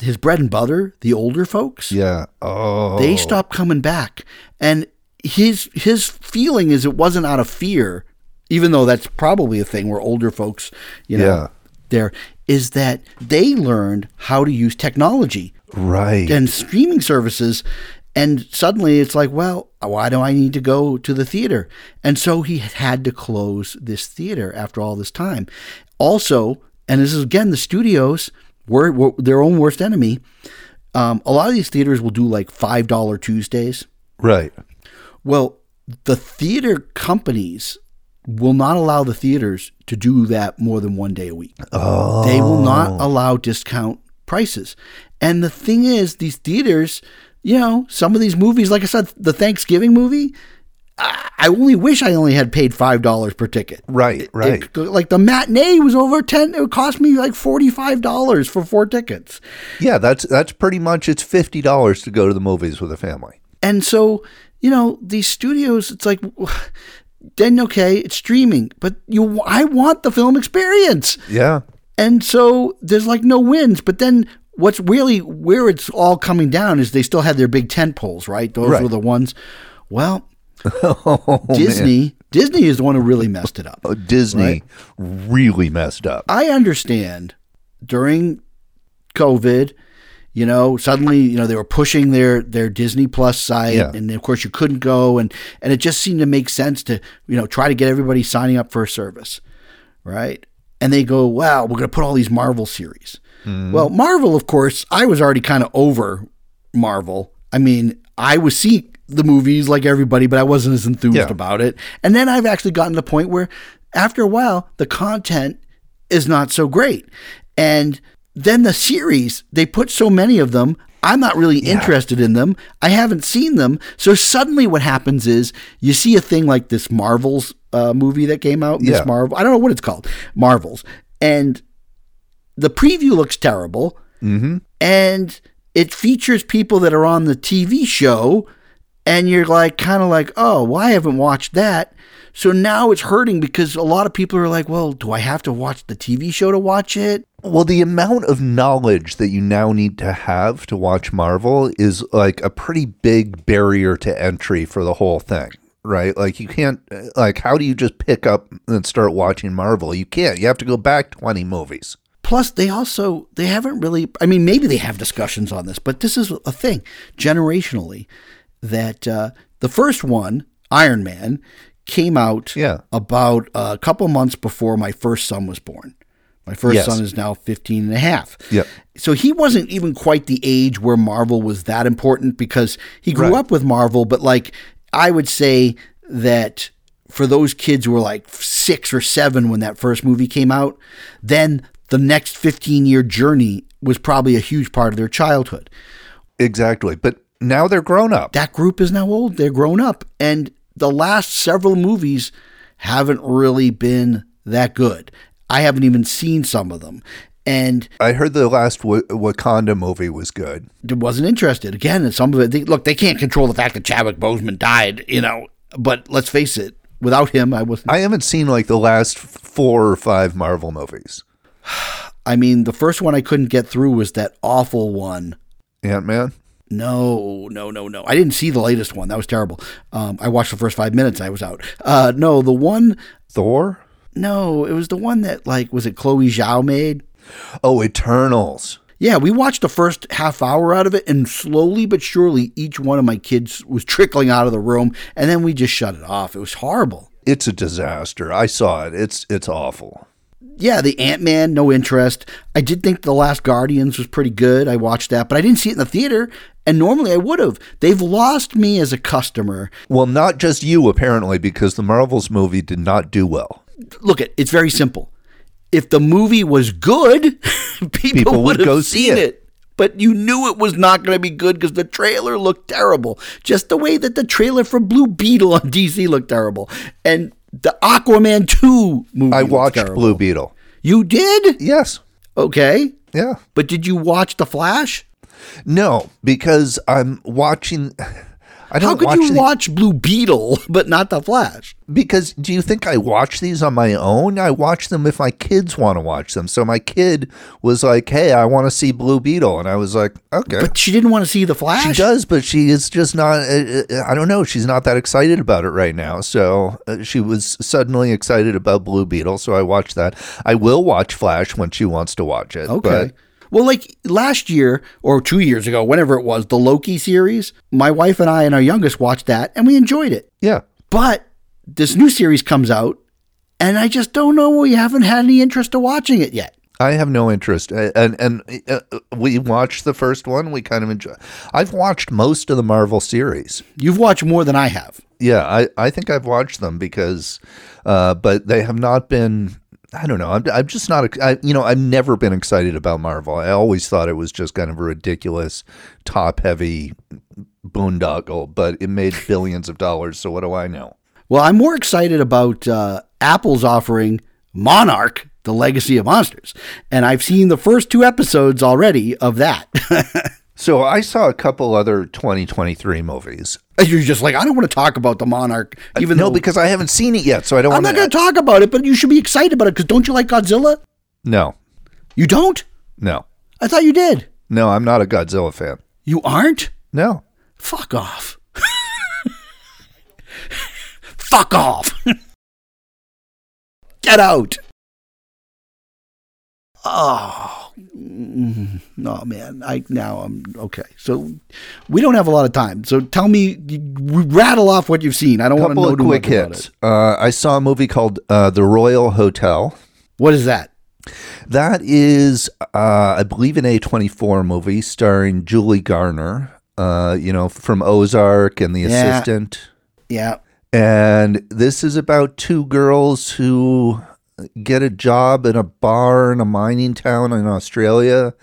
his bread and butter, the older folks, Yeah. Oh. they stopped coming back. And his his feeling is it wasn't out of fear, even though that's probably a thing where older folks, you know, Yeah. there is that they learned how to use technology Right. and streaming services. And suddenly it's like, well, why do I need to go to the theater? And so he had to close this theater after all this time. Also, and this is again, the studios were, were their own worst enemy. Um, a lot of these theaters will do like $5 Tuesdays. right. Well, the theater companies will not allow the theaters to do that more than one day a week. Oh. They will not allow discount prices. And the thing is, these theaters, you know, some of these movies, like I said, the Thanksgiving movie, I only wish I only had paid five dollars per ticket. Right. Right. It- like the matinee was over ten. It cost me like forty five dollars for four tickets. yeah. That's that's pretty much. It's fifty dollars to go to the movies with a family. And so, you know, these studios, it's like, then okay, it's streaming, but you, I want the film experience. Yeah. And so there's like no wins. But then what's really where it's all coming down is they still had their big tent poles, right? Those Right. were the ones. Well, Oh, man. Disney, Disney is the one who really messed it up. Oh, Disney really messed up. I understand during COVID, you know, suddenly, you know, they were pushing their their Disney Plus site Yeah. and of course you couldn't go and and it just seemed to make sense to, you know, try to get everybody signing up for a service. Right? And they go, "Wow, we're going to put all these Marvel series." Hmm. Well, Marvel, of course, I was already kind of over Marvel. I mean, I was seeing the movies like everybody, but I wasn't as enthused Yeah. about it. And then I've actually gotten to the point where after a while, the content is not so great. And then the series, they put so many of them. I'm not really interested in them. I haven't seen them. So suddenly what happens is you see a thing like this Marvels uh, movie that came out, Miss Yeah. Marvel. I don't know what it's called, Marvels. And the preview looks terrible. Mm-hmm. And it features people that are on the TV show. And you're like, kind of like, oh, well, I haven't watched that. So now it's hurting because a lot of people are like, well, do I have to watch the TV show to watch it? Well, the amount of knowledge that you now need to have to watch Marvel is like a pretty big barrier to entry for the whole thing, right? Like you can't uh, like how do you just pick up and start watching Marvel? You can't. You have to go back 20 movies. Plus, they also they haven't really. I mean, maybe they have discussions on this, but this is a thing generationally that uh, the first one, Iron Man, came out Yeah. about a couple months before my first son was born. My first Yes. son is now 15 and a half. Yep. So he wasn't even quite the age where Marvel was that important because he grew Right. up with Marvel, but like I would say that for those kids who were like six or seven when that first movie came out, then the next 15 year journey was probably a huge part of their childhood. Exactly. But now they're grown up. That group is now old, they're grown up, and the last several movies haven't really been that good. I haven't even seen some of them. And I heard the last w- Wakanda movie was good. I wasn't interested. Again, some of it. They, look, they can't control the fact that Chadwick Boseman died, you know. But let's face it, without him, I wasn't. I haven't seen like the last four or five Marvel movies. I mean, the first one I couldn't get through was that awful one. Ant Man. No, no, no, no. I didn't see the latest one. That was terrible. Um, I watched the first five minutes. I was out. Uh, no, the one. Thor? No, it was the one that like was it Chloe Zhao made. Oh, Eternals. Yeah, we watched the first half hour out of it, and slowly but surely, each one of my kids was trickling out of the room, and then we just shut it off. It was horrible. It's a disaster. I saw it. It's it's awful. Yeah, the Ant Man, no interest. I did think The Last Guardians was pretty good. I watched that, but I didn't see it in the theater, and normally I would have. They've lost me as a customer. Well, not just you apparently, because the Marvels movie did not do well. Look, it it's very simple. If the movie was good, people, People would would have go see seen it. it. But you knew it was not going to be good because the trailer looked terrible. Just the way that the trailer for Blue Beetle on DC looked terrible. And the Aquaman 2 movie I watched. Blue Beetle. You did? Yes. Okay. Yeah. But did you watch The Flash? No, because I'm watching. I don't How could watch you the- watch Blue Beetle but not The Flash? Because do you think I watch these on my own? I watch them if my kids want to watch them. So my kid was like, "Hey, I want to see Blue Beetle," and I was like, "Okay." But she didn't want to see The Flash? she does, but she is just not. Uh, uh, I don't know. She's not that excited about it right now. So uh, she was suddenly excited about Blue Beetle. So I watched that. I will watch Flash when she wants to watch it. Okay. but- well, like last year or two years ago, whenever it was, the Loki series, my wife and I and our youngest watched that and we enjoyed it. yeah. But this new series comes out and I just don't know. We haven't had any interest to watching it yet. I have no interest, and and uh, we watched the first one. We kind of enjoy. I've watched most of the Marvel series. You've watched more than I have. Yeah, I, I think I've watched them because, uh, but they have not been. I don't know. I'm, I'm just not. I, you know, I've never been excited about Marvel. I always thought it was just kind of a ridiculous, top heavy boondoggle, but it made billions of dollars. So what do I know? Well, I'm more excited about uh, Apple's offering Monarch, the Legacy of Monsters. And I've seen the first two episodes already of that. So I saw a couple other 2023 movies. You're just like, I don't want to talk about the Monarch, uh, even no, though because I haven't seen it yet, so I don't I'm not going to talk about it, but you should be excited about it because don't you like Godzilla? No, You don't? no, I thought you did. no. I'm not a Godzilla fan. You aren't? No. Fuck off. Fuck off. Get out. Oh, mm, no, man. I now I'm okay. So we don't have a lot of time. So tell me, rattle off what you've seen. I don't want to couple know of quick hits. it. Uh, I saw a movie called uh, The Royal Hotel. What is that? That is, uh, I believe, an A24 movie starring Julia Garner, uh, you know, from Ozark and The Yeah. Assistant. Yeah. And this is about two girls who get a job in a bar in a mining town in Australia.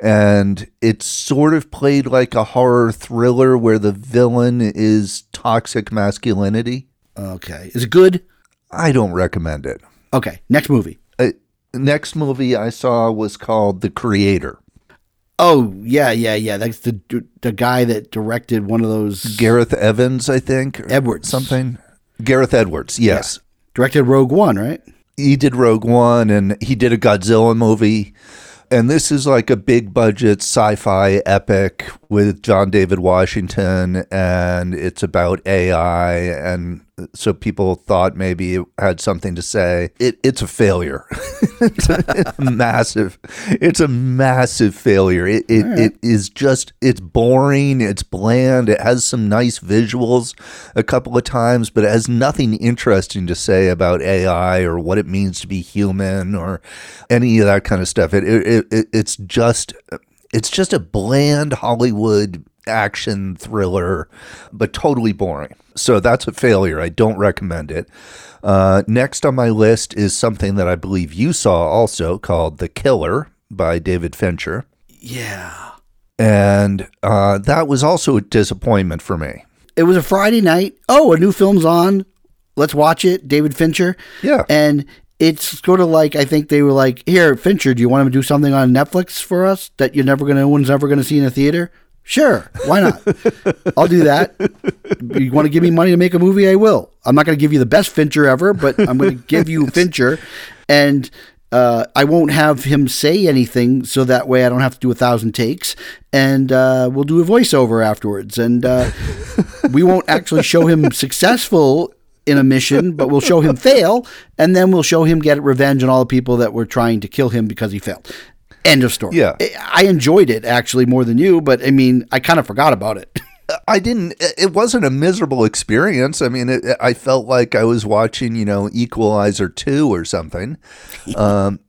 And it's sort of played like a horror thriller where the villain is toxic masculinity. Okay. Is it good? I don't recommend it. Okay. Next movie. Uh, next movie I saw was called The Creator. Oh yeah, yeah, yeah. That's the the guy that directed one of those. Gareth Evans, I think. Edwards. Something. Gareth Edwards, yes. Directed Rogue One, right? He did Rogue One and he did a Godzilla movie. And this is like a big budget sci fi epic with John David Washington. And it's about AI. And so people thought maybe it had something to say. It, it's a failure. it's, a, massive. It's a massive failure. It, it, it is just, it's boring. It's bland. It has some nice visuals a couple of times, but it has nothing interesting to say about AI or what it means to be human or any of that kind of stuff. It, it, it it's just it's just a bland Hollywood action thriller, but totally boring. So that's a failure. I don't recommend it. Uh, next on my list is something that I believe you saw also called The Killer by David Fincher. Yeah. And uh, that was also a disappointment for me. It was a Friday night. Oh, a new film's on. Let's watch it. David Fincher. Yeah. And it's sort of like I think they were like, "Here, Fincher, do you want to do something on Netflix for us that you're never gonna, no one's ever gonna see in a theater?" Sure, why not? I'll do that. You want to give me money to make a movie? I will. I'm not going to give you the best Fincher ever, but I'm going to give you Fincher. And uh, I won't have him say anything, so that way I don't have to do a thousand takes, and uh, we'll do a voiceover afterwards, and uh, we won't actually show him successful in a mission, but we'll show him fail, and then we'll show him get revenge on all the people that were trying to kill him because he failed. End of story. Yeah. I enjoyed it actually more than you, but I mean, I kind of forgot about it. I didn't. It wasn't a miserable experience. I mean, it, I felt like I was watching, you know, Equalizer two or something, um,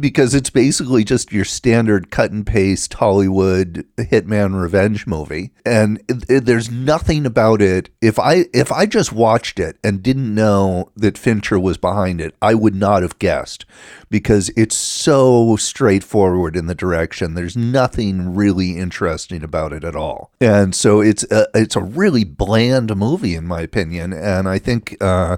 because it's basically just your standard cut and paste Hollywood hitman revenge movie, and it, it- there's nothing about it. If I if I just watched it and didn't know that Fincher was behind it, I would not have guessed, because it's so straightforward in the direction. There's nothing really interesting about it at all, and so it's a, it's a really bland movie in my opinion. And I think uh,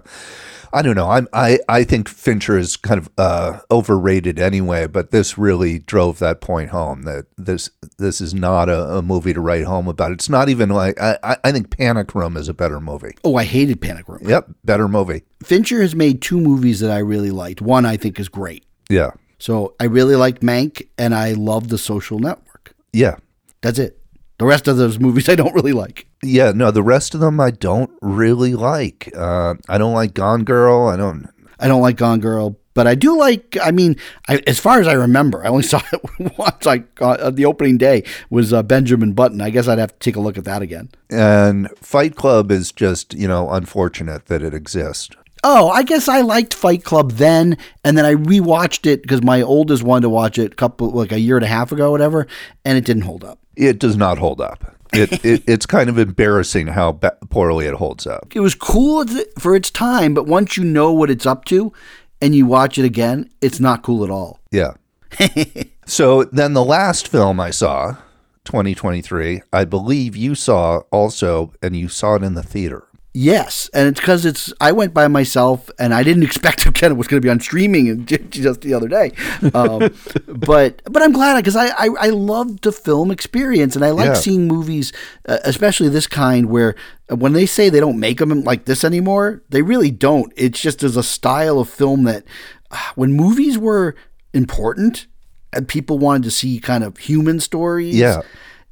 I don't know. I'm I I think Fincher is kind of uh, overrated anyway, but this really drove that point home that this this is not a, a movie to write home about. It's not even like I I- think Panic Room is a better movie. oh, I hated Panic Room. Yep, better movie. Fincher has made two movies that I really liked. One I think is great. Yeah, So I really liked Mank, and I love The Social Network. yeah. That's it. The rest of those movies I don't really like. Yeah, no, the rest of them I don't really like. Uh, I don't like Gone Girl. I don't. I don't like Gone Girl, but I do like. I mean, I, as far as I remember, I only saw it once. I uh, the opening day was uh, Benjamin Button. I guess I'd have to take a look at that again. And Fight Club is just you know unfortunate that it exists. Oh, I guess I liked Fight Club then, and then I rewatched it because my oldest wanted to watch it a couple like a year and a half ago, whatever, and it didn't hold up. It does not hold up. It, it it's kind of embarrassing how ba- poorly it holds up. It was cool for its time, but once you know what it's up to, and you watch it again, it's not cool at all. Yeah. so then the last film I saw, 2023, I believe you saw also, and you saw it in the theater. Yes, and it's because it's. I went by myself, and I didn't expect it was going to be on streaming and just the other day. Um, but but I'm glad because I, I I loved the film experience, and I like Yeah. seeing movies, uh, especially this kind, where uh, when they say they don't make them like this anymore, they really don't. It's just as a style of film that uh, when movies were important and people wanted to see kind of human stories, Yeah.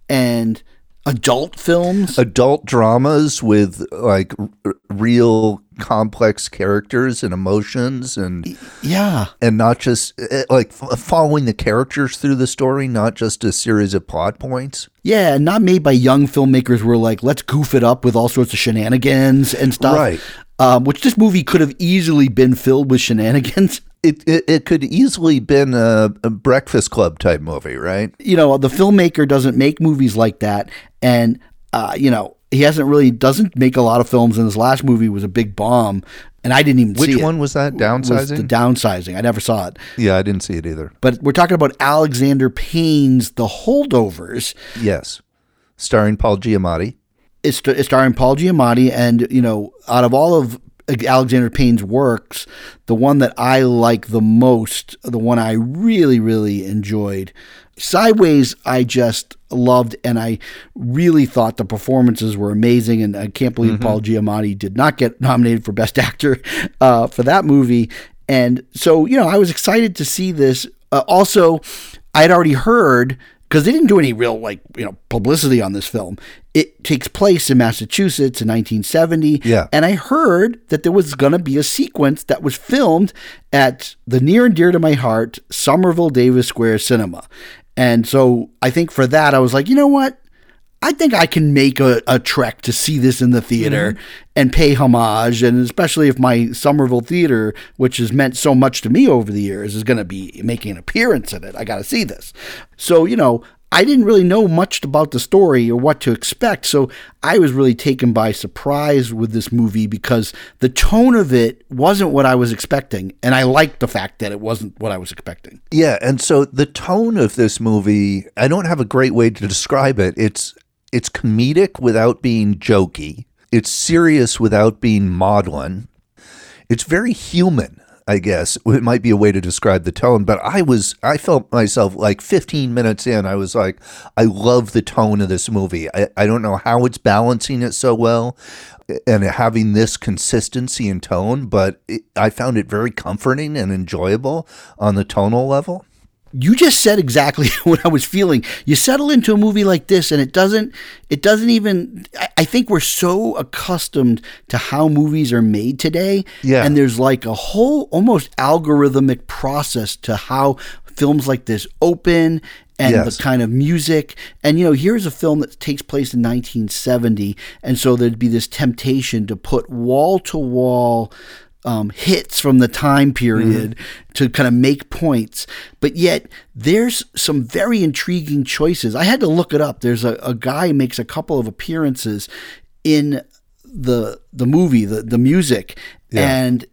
and adult films. Adult dramas with like r- real complex characters and emotions and yeah. and not just eh, like f- following the characters through the story, not just a series of plot points. Yeah, not made by young filmmakers who were like, let's goof it up with all sorts of shenanigans and stuff. Right. Um, which this movie could have easily been filled with shenanigans. It it, it could easily been a, a Breakfast Club type movie, right? You know, the filmmaker doesn't make movies like that. And, uh, you know, he hasn't really, doesn't make a lot of films. And his last movie was a big bomb. And I didn't even Which see it. one was that? Was Downsizing? the downsizing. I never saw it. yeah, I didn't see it either. But we're talking about Alexander Payne's The Holdovers. Yes, starring Paul Giamatti. it's, st- it's starring Paul Giamatti, and you know, out of all of Alexander Payne's works, the one that I like the most, the one I really, really enjoyed, Sideways, I just loved, and I really thought the performances were amazing, and I can't believe Paul Giamatti did not get nominated for Best Actor uh, for that movie. And so, you know, I was excited to see this. Uh, also, I had already heard because they didn't do any real like you know publicity on this film. It takes place in Massachusetts in 1970. Yeah. And I heard that there was going to be a sequence that was filmed at the near and dear to my heart Somerville Davis Square Cinema. And so I think for that, I was like, you know what? I think I can make a, a trek to see this in the theater mm-hmm. and pay homage. And especially if my Somerville Theater, which has meant so much to me over the years, is going to be making an appearance in it, I got to see this. So, you know, I didn't really know much about the story or what to expect. So I was really taken by surprise with this movie because the tone of it wasn't what I was expecting. And I liked the fact that it wasn't what I was expecting. Yeah, and so the tone of this movie, I don't have a great way to describe it. It's it's comedic without being jokey. It's serious without being maudlin. It's very human. I guess it might be a way to describe the tone. But I was, I felt myself like 15 minutes in, I was like, I love the tone of this movie. I, I don't know how it's balancing it so well and having this consistency in tone, but it, I found it very comforting and enjoyable on the tonal level you just said exactly what I was feeling. You settle into a movie like this and it doesn't it doesn't even I think we're so accustomed to how movies are made today. Yeah. And there's like a whole almost algorithmic process to how films like this open and yes. the kind of music. And you know, here's a film that takes place in 1970, and so there'd be this temptation to put wall to wall um, hits from the time period mm-hmm. to kind of make points. But yet, there's some very intriguing choices. I had to look it up. There's a, a guy makes a couple of appearances in the the movie, the the music, yeah. and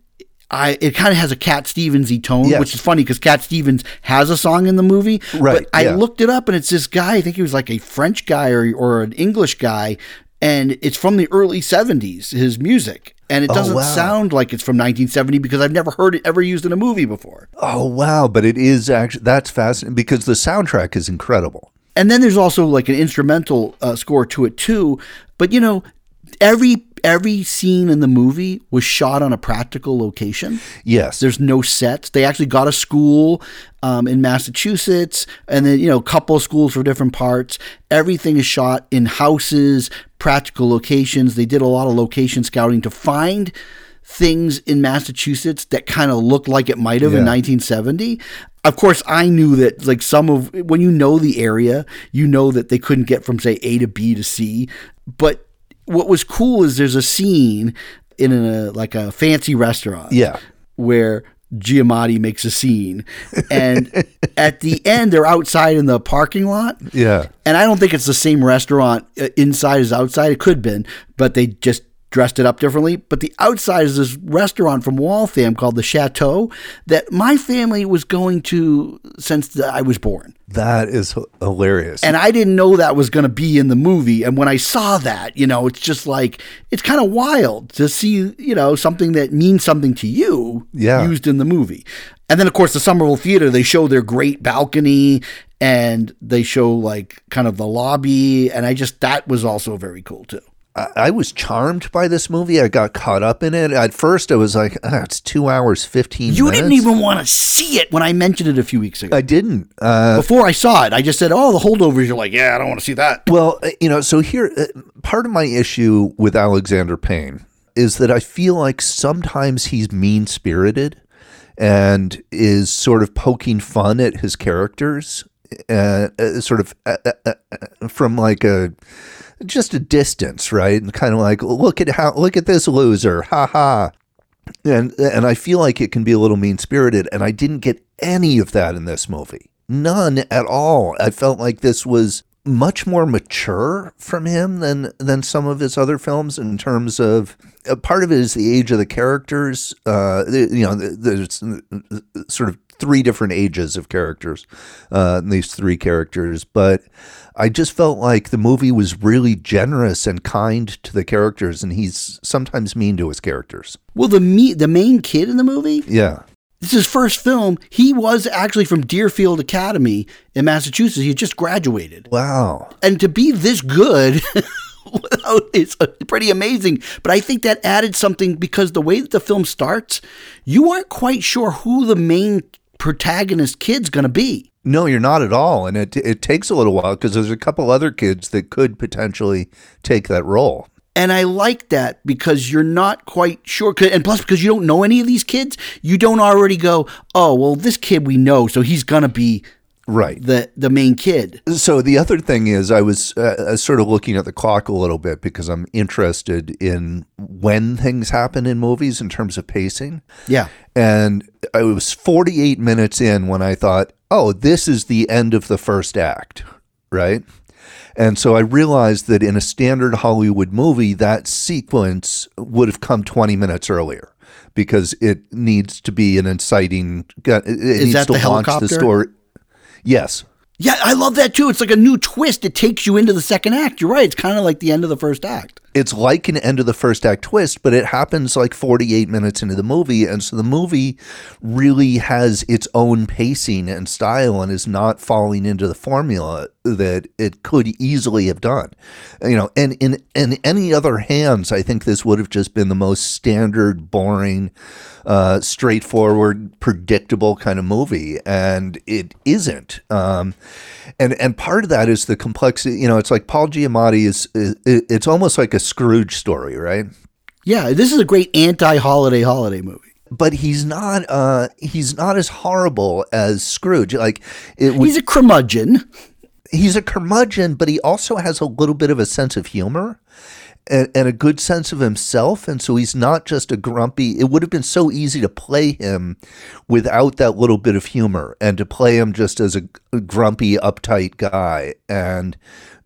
I it kind of has a Cat Stevensy tone, yes. which is funny because Cat Stevens has a song in the movie. Right. But I yeah. looked it up, and it's this guy. I think he was like a French guy or or an English guy, and it's from the early '70s. His music, and it oh, doesn't oh, wow. sound like it's from 1970 because I've never heard it ever used in a movie before. Oh wow! But it is actually that's fascinating because the soundtrack is incredible. And then there's also like an instrumental uh, score to it too. But you know, every every scene in the movie was shot on a practical location. Yes. There's no sets. They actually got a school um, in Massachusetts and then, you know, a couple of schools for different parts. Everything is shot in houses, practical locations. They did a lot of location scouting to find things in Massachusetts that kind of looked like it might have yeah. in 1970. Of course, I knew that like some of when you know the area, you know that they couldn't get from say A to B to C, but what was cool is there's a scene in a like a fancy restaurant. Yeah. Where Giamatti makes a scene. And at the end, they're outside in the parking lot. Yeah. And I don't think it's the same restaurant uh, inside as outside. It could have been, but they just dressed it up differently. But the outside is this restaurant from Waltham called the Chateau that my family was going to since I was born. That is hilarious. And I didn't know that was going to be in the movie. And when I saw that, you know, it's just like, it's kind of wild to see, you know, something that means something to you yeah. used in the movie. And then, of course, the Somerville Theater, they show their great balcony and they show like kind of the lobby. And I just, that was also very cool too. I was charmed by this movie. I got caught up in it. At first, I was like, oh, "It's two hours, fifteen you minutes." didn't even want to see it when I mentioned it a few weeks ago. I didn't. Uh, Before I saw it, I just said, "Oh, the holdovers." You're like, "Yeah, I don't want to see that." Well, uh, you know, so here, uh, part of my issue with Alexander Payne is that I feel like sometimes he's mean spirited and is sort of poking fun at his characters, uh, uh sort of uh, uh, uh, from like a just a distance, right? And kind of like, look at how, look at this loser, ha ha. And and I feel like it can be a little mean spirited, and I didn't get any of that in this movie, none at all. I felt like this was much more mature from him than than some of his other films in terms of a part of it is the age of the characters. Uh, you know, there's sort of three different ages of characters, uh, these three characters, but I just felt like the movie was really generous and kind to the characters, and he's sometimes mean to his characters. Well, the me- the main kid in the movie, yeah, this is his first film. He was actually from Deerfield Academy in Massachusetts. He just graduated. Wow, and to be this good. it's pretty amazing. But I think that added something because the way that the film starts, you aren't quite sure who the main protagonist kid's going to be. No, you're not at all, and it it takes a little while because there's a couple other kids that could potentially take that role. And I like that because you're not quite sure. And plus, because you don't know any of these kids, you don't already go, oh, well, this kid we know, so he's going to be right the the main kid so the other thing is i was uh, sort of looking at the clock a little bit because i'm interested in when things happen in movies in terms of pacing yeah and i was 48 minutes in when i thought oh this is the end of the first act right and so I realized that in a standard Hollywood movie, that sequence would have come 20 minutes earlier because it needs to be an inciting. It Is needs to launch helicopter? the story. Yes. Yeah, I love that too. It's like a new twist. It takes you into the second act. You're right. It's kind of like the end of the first act. it's like an end of the first act twist, but it happens like 48 minutes into the movie. And so the movie really has its own pacing and style and is not falling into the formula that it could easily have done. You know, and in, in any other hands, I think this would have just been the most standard, boring, uh, straightforward, predictable kind of movie. And it isn't. Um, and, and part of that is the complexity, you know, it's like Paul Giamatti is, is it's almost like a Scrooge story, right? Yeah, this is a great anti-holiday holiday movie. But he's not. Uh, he's not as horrible as Scrooge. Like it, He's a curmudgeon. He's a curmudgeon, but he also has a little bit of a sense of humor and, and a good sense of himself. And so he's not just a grumpy. It would have been so easy to play him without that little bit of humor and to play him just as a, a grumpy, uptight guy. And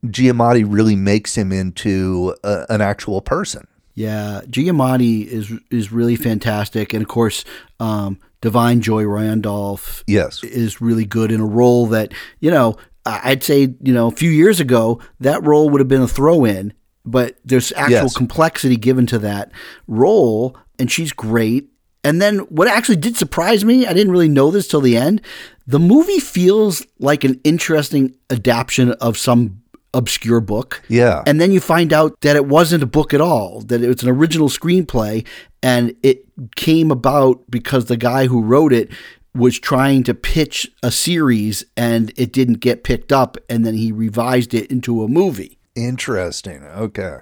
Giamatti really makes him into a, an actual person. Yeah, Giamatti is is really fantastic, and of course, um, Da'Vine Joy Randolph Yes. is really good in a role that you know I'd say you know a few years ago that role would have been a throw in, but there's actual Yes. complexity given to that role, and she's great. And then what actually did surprise me, I didn't really know this till the end. The movie feels like an interesting adaptation of some obscure book. Yeah. And then you find out that it wasn't a book at all, that it was an original screenplay, and it came about because the guy who wrote it was trying to pitch a series and it didn't get picked up, and then he revised it into a movie. Interesting. Okay.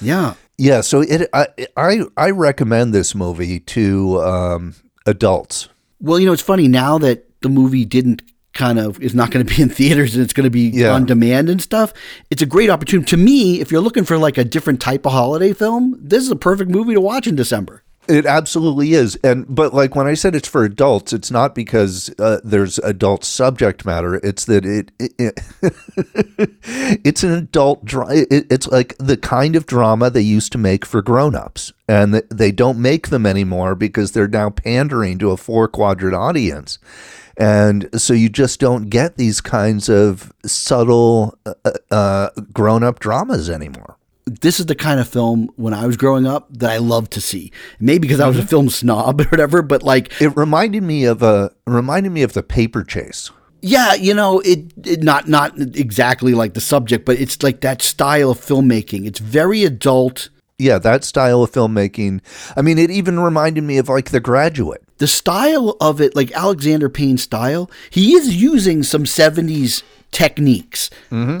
Yeah. Yeah, so it I I, I recommend this movie to um, adults. Well, you know, it's funny now that the movie didn't kind of is not going to be in theaters and it's going to be Yeah. on demand and stuff. It's a great opportunity to me if you're looking for like a different type of holiday film. This is a perfect movie to watch in December. It absolutely is, and but like when I said it's for adults, it's not because uh, there's adult subject matter. It's that it, it, it's an adult drama. It, it's like the kind of drama they used to make for grown-ups, and th- they don't make them anymore because they're now pandering to a four quadrant audience. And so you just don't get these kinds of subtle uh, uh, grown-up dramas anymore. This is the kind of film when I was growing up that I loved to see. Maybe because I was a mm-hmm. film snob or whatever, but like, It reminded me of a reminded me of the paper chase. yeah, you know, it, it not not exactly like the subject, but it's like that style of filmmaking. It's very adult. Yeah, that style of filmmaking. I mean, it even reminded me of like The Graduate. The style of it, like Alexander Payne's style, he is using some 70s techniques.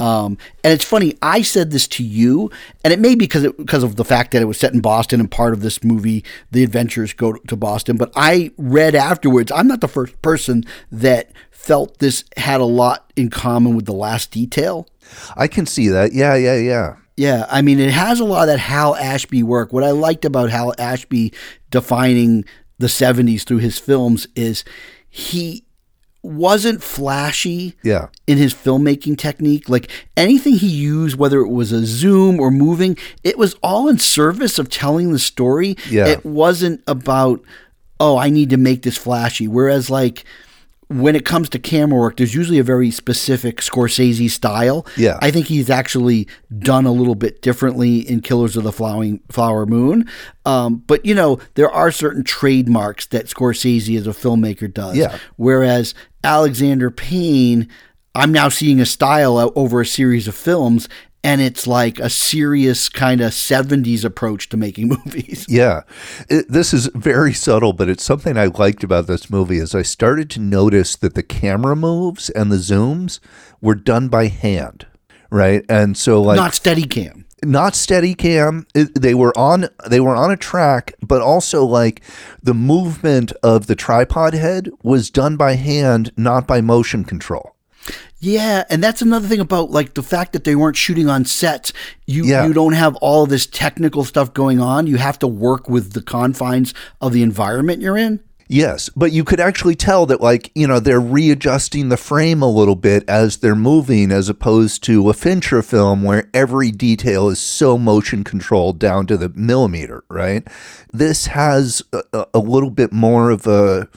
Um, and it's funny, I said this to you, and it may be because it, because of the fact that it was set in Boston and part of this movie, the adventures go to Boston. But I read afterwards, I'm not the first person that felt this had a lot in common with The Last Detail. I can see that. Yeah, yeah, yeah. Yeah, I mean, it has a lot of that Hal Ashby work. What I liked about Hal Ashby defining the 70s through his films is he wasn't flashy Yeah. in his filmmaking technique. Like anything he used, whether it was a zoom or moving, it was all in service of telling the story. Yeah. It wasn't about, oh, I need to make this flashy. Whereas, like, when it comes to camera work, there's usually a very specific Scorsese style. Yeah. I think he's actually done a little bit differently in Killers of the Flowering Flower Moon. Um, but you know, there are certain trademarks that Scorsese as a filmmaker does. Yeah. Whereas Alexander Payne, I'm now seeing a style over a series of films, and it's like a serious kind of 70s approach to making movies. Yeah. It, this is very subtle, but it's something I liked about this movie is I started to notice that the camera moves and the zooms were done by hand. Right. And so like Not steady cam. Not steady cam they were on they were on a track but also like the movement of the tripod head was done by hand not by motion control Yeah, and that's another thing about like the fact that they weren't shooting on sets. You Yeah. you don't have all this technical stuff going on. You have to work with the confines of the environment you're in. Yes but you could actually tell that like you know they're readjusting the frame a little bit as they're moving as opposed to a fincher film where every detail is so motion controlled down to the millimeter right? This has a, a- little bit more of a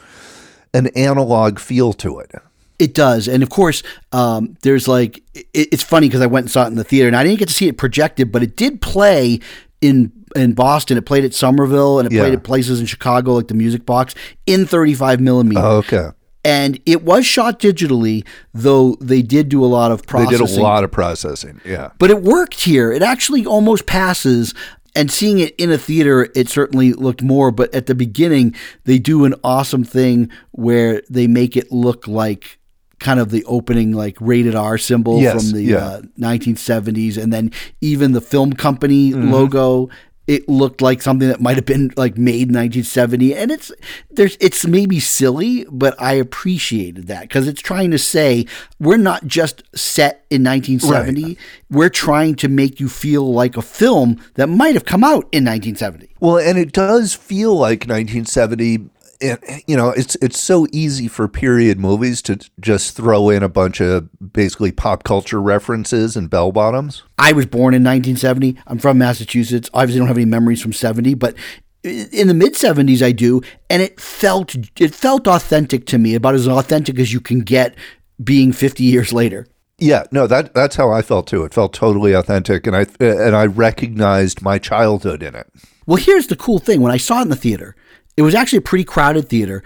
an analog feel to it. It does, and of course, um, there's like it, it's funny because I went and saw it in the theater, and I didn't get to see it projected, but it did play in in Boston. It played at Somerville and it Yeah. played at places in Chicago, like the Music Box, in 35 millimeter. Oh, okay. and it was shot digitally, though they did do a lot of processing. They did a lot of processing. Yeah. But it worked here. It actually almost passes. And seeing it in a theater, it certainly looked more. But at the beginning, they do an awesome thing where they make it look like kind of the opening, like rated R symbol Yes, from the yeah. uh, 1970s. And then even the film company Mm-hmm. logo. It looked like something that might have been like made in 1970, and it's there's it's maybe silly, but I appreciated that because it's trying to say we're not just set in 1970 we're trying to make you feel like a film that might have come out in 1970. Well, and it does feel like 1970. And, you know, it's it's so easy for period movies to just throw in a bunch of basically pop culture references and bell bottoms. I was born in 1970. I'm from Massachusetts. Obviously, don't have any memories from 70, but in the mid 70s, I do, and it felt it felt authentic to me, about as authentic as you can get being 50 years later. Yeah, no, that that's how I felt too. It felt totally authentic, and I and I recognized my childhood in it. Well, here's the cool thing: when I saw it in the theater, it was actually a pretty crowded theater.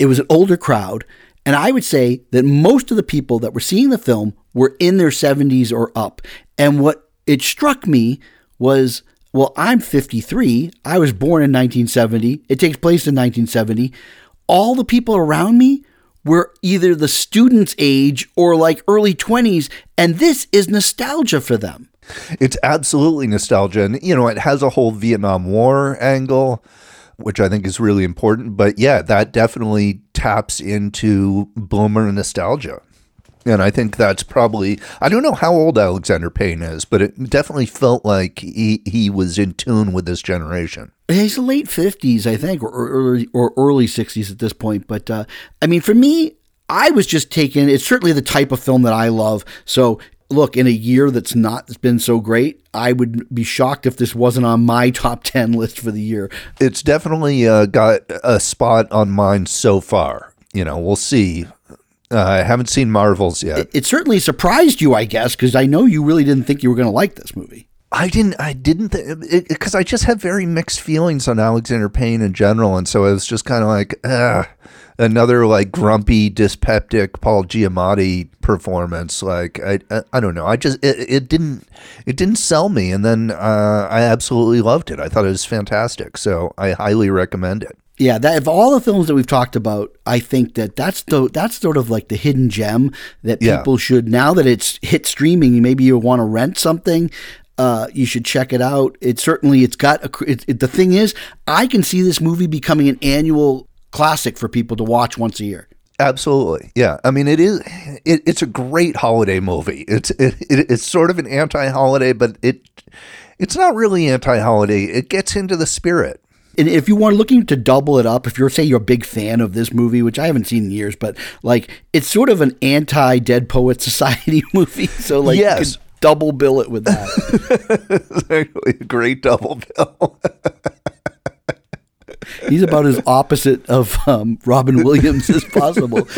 It was an older crowd, and I would say that most of the people that were seeing the film were in their 70s or up. And what it struck me was, well, I'm 53. I was born in 1970. It takes place in 1970. All the people around me were either the student's age or like early 20s, and this is nostalgia for them. It's absolutely nostalgia, and you know, it has a whole Vietnam War angle, which I think is really important. But yeah, that definitely taps into boomer nostalgia. And I think that's probably I don't know how old Alexander Payne is, but it definitely felt like he, he was in tune with this generation. He's late fifties, I think, or early or early sixties at this point. But uh, I mean, for me, I was just taken. It's certainly the type of film that I love. So look, in a year that's not been so great, I would be shocked if this wasn't on my top ten list for the year. It's definitely uh, got a spot on mine so far. You know, we'll see. Uh, I haven't seen Marvels yet. It certainly surprised you, I guess, because I know you really didn't think you were going to like this movie. I didn't. I didn't because I just have very mixed feelings on Alexander Payne in general, and so I was just kind of like, Ugh, another like grumpy, dyspeptic Paul Giamatti performance. Like I, I, I don't know. I just it, it didn't it didn't sell me, and then uh, I absolutely loved it. I thought it was fantastic, so I highly recommend it. Yeah, that of all the films that we've talked about, I think that that's the that's sort of like the hidden gem that Yeah. people should now that it's hit streaming. Maybe you want to rent something. Uh, you should check it out. It certainly it's got a. It, it, the thing is, I can see this movie becoming an annual classic for people to watch once a year. Absolutely, yeah. I mean, it is. It, it's a great holiday movie. It's it, it, it's sort of an anti-holiday, but it it's not really anti-holiday. It gets into the spirit. And if you want looking to double it up, if you're say you're a big fan of this movie, which I haven't seen in years, but like it's sort of an anti Dead Poet Society movie, so like Yes. you could double bill it with that. Exactly, a great double bill. He's about as opposite of um, Robin Williams as possible.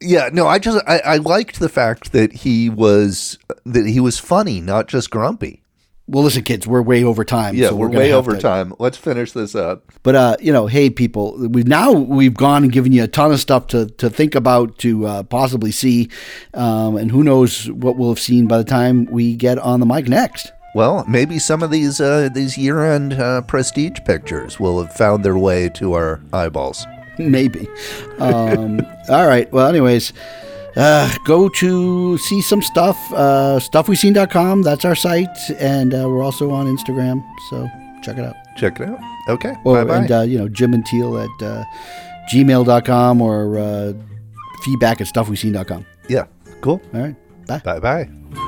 yeah, no, I just I, I liked the fact that he was that he was funny, not just grumpy. Well, listen, kids, we're way over time. Yeah, so we're, gonna way over to- time. Let's finish this up. But uh, you know, hey, people, we've now we've gone and given you a ton of stuff to to think about, to uh, possibly see, um, and who knows what we'll have seen by the time we get on the mic next. Well, maybe some of these uh, these year-end uh, prestige pictures will have found their way to our eyeballs. Maybe. Um, all right. Well, anyways, uh, go to see some stuff. Uh, stuffwe'seen.com. That's our site, and uh, we're also on Instagram. So check it out. Check it out. Okay. Or, bye bye. and uh, you know, Jim and Teal at uh, gmail.com or uh, feedback at stuffwe'seen.com. yeah. Cool. All right. Bye. Bye bye.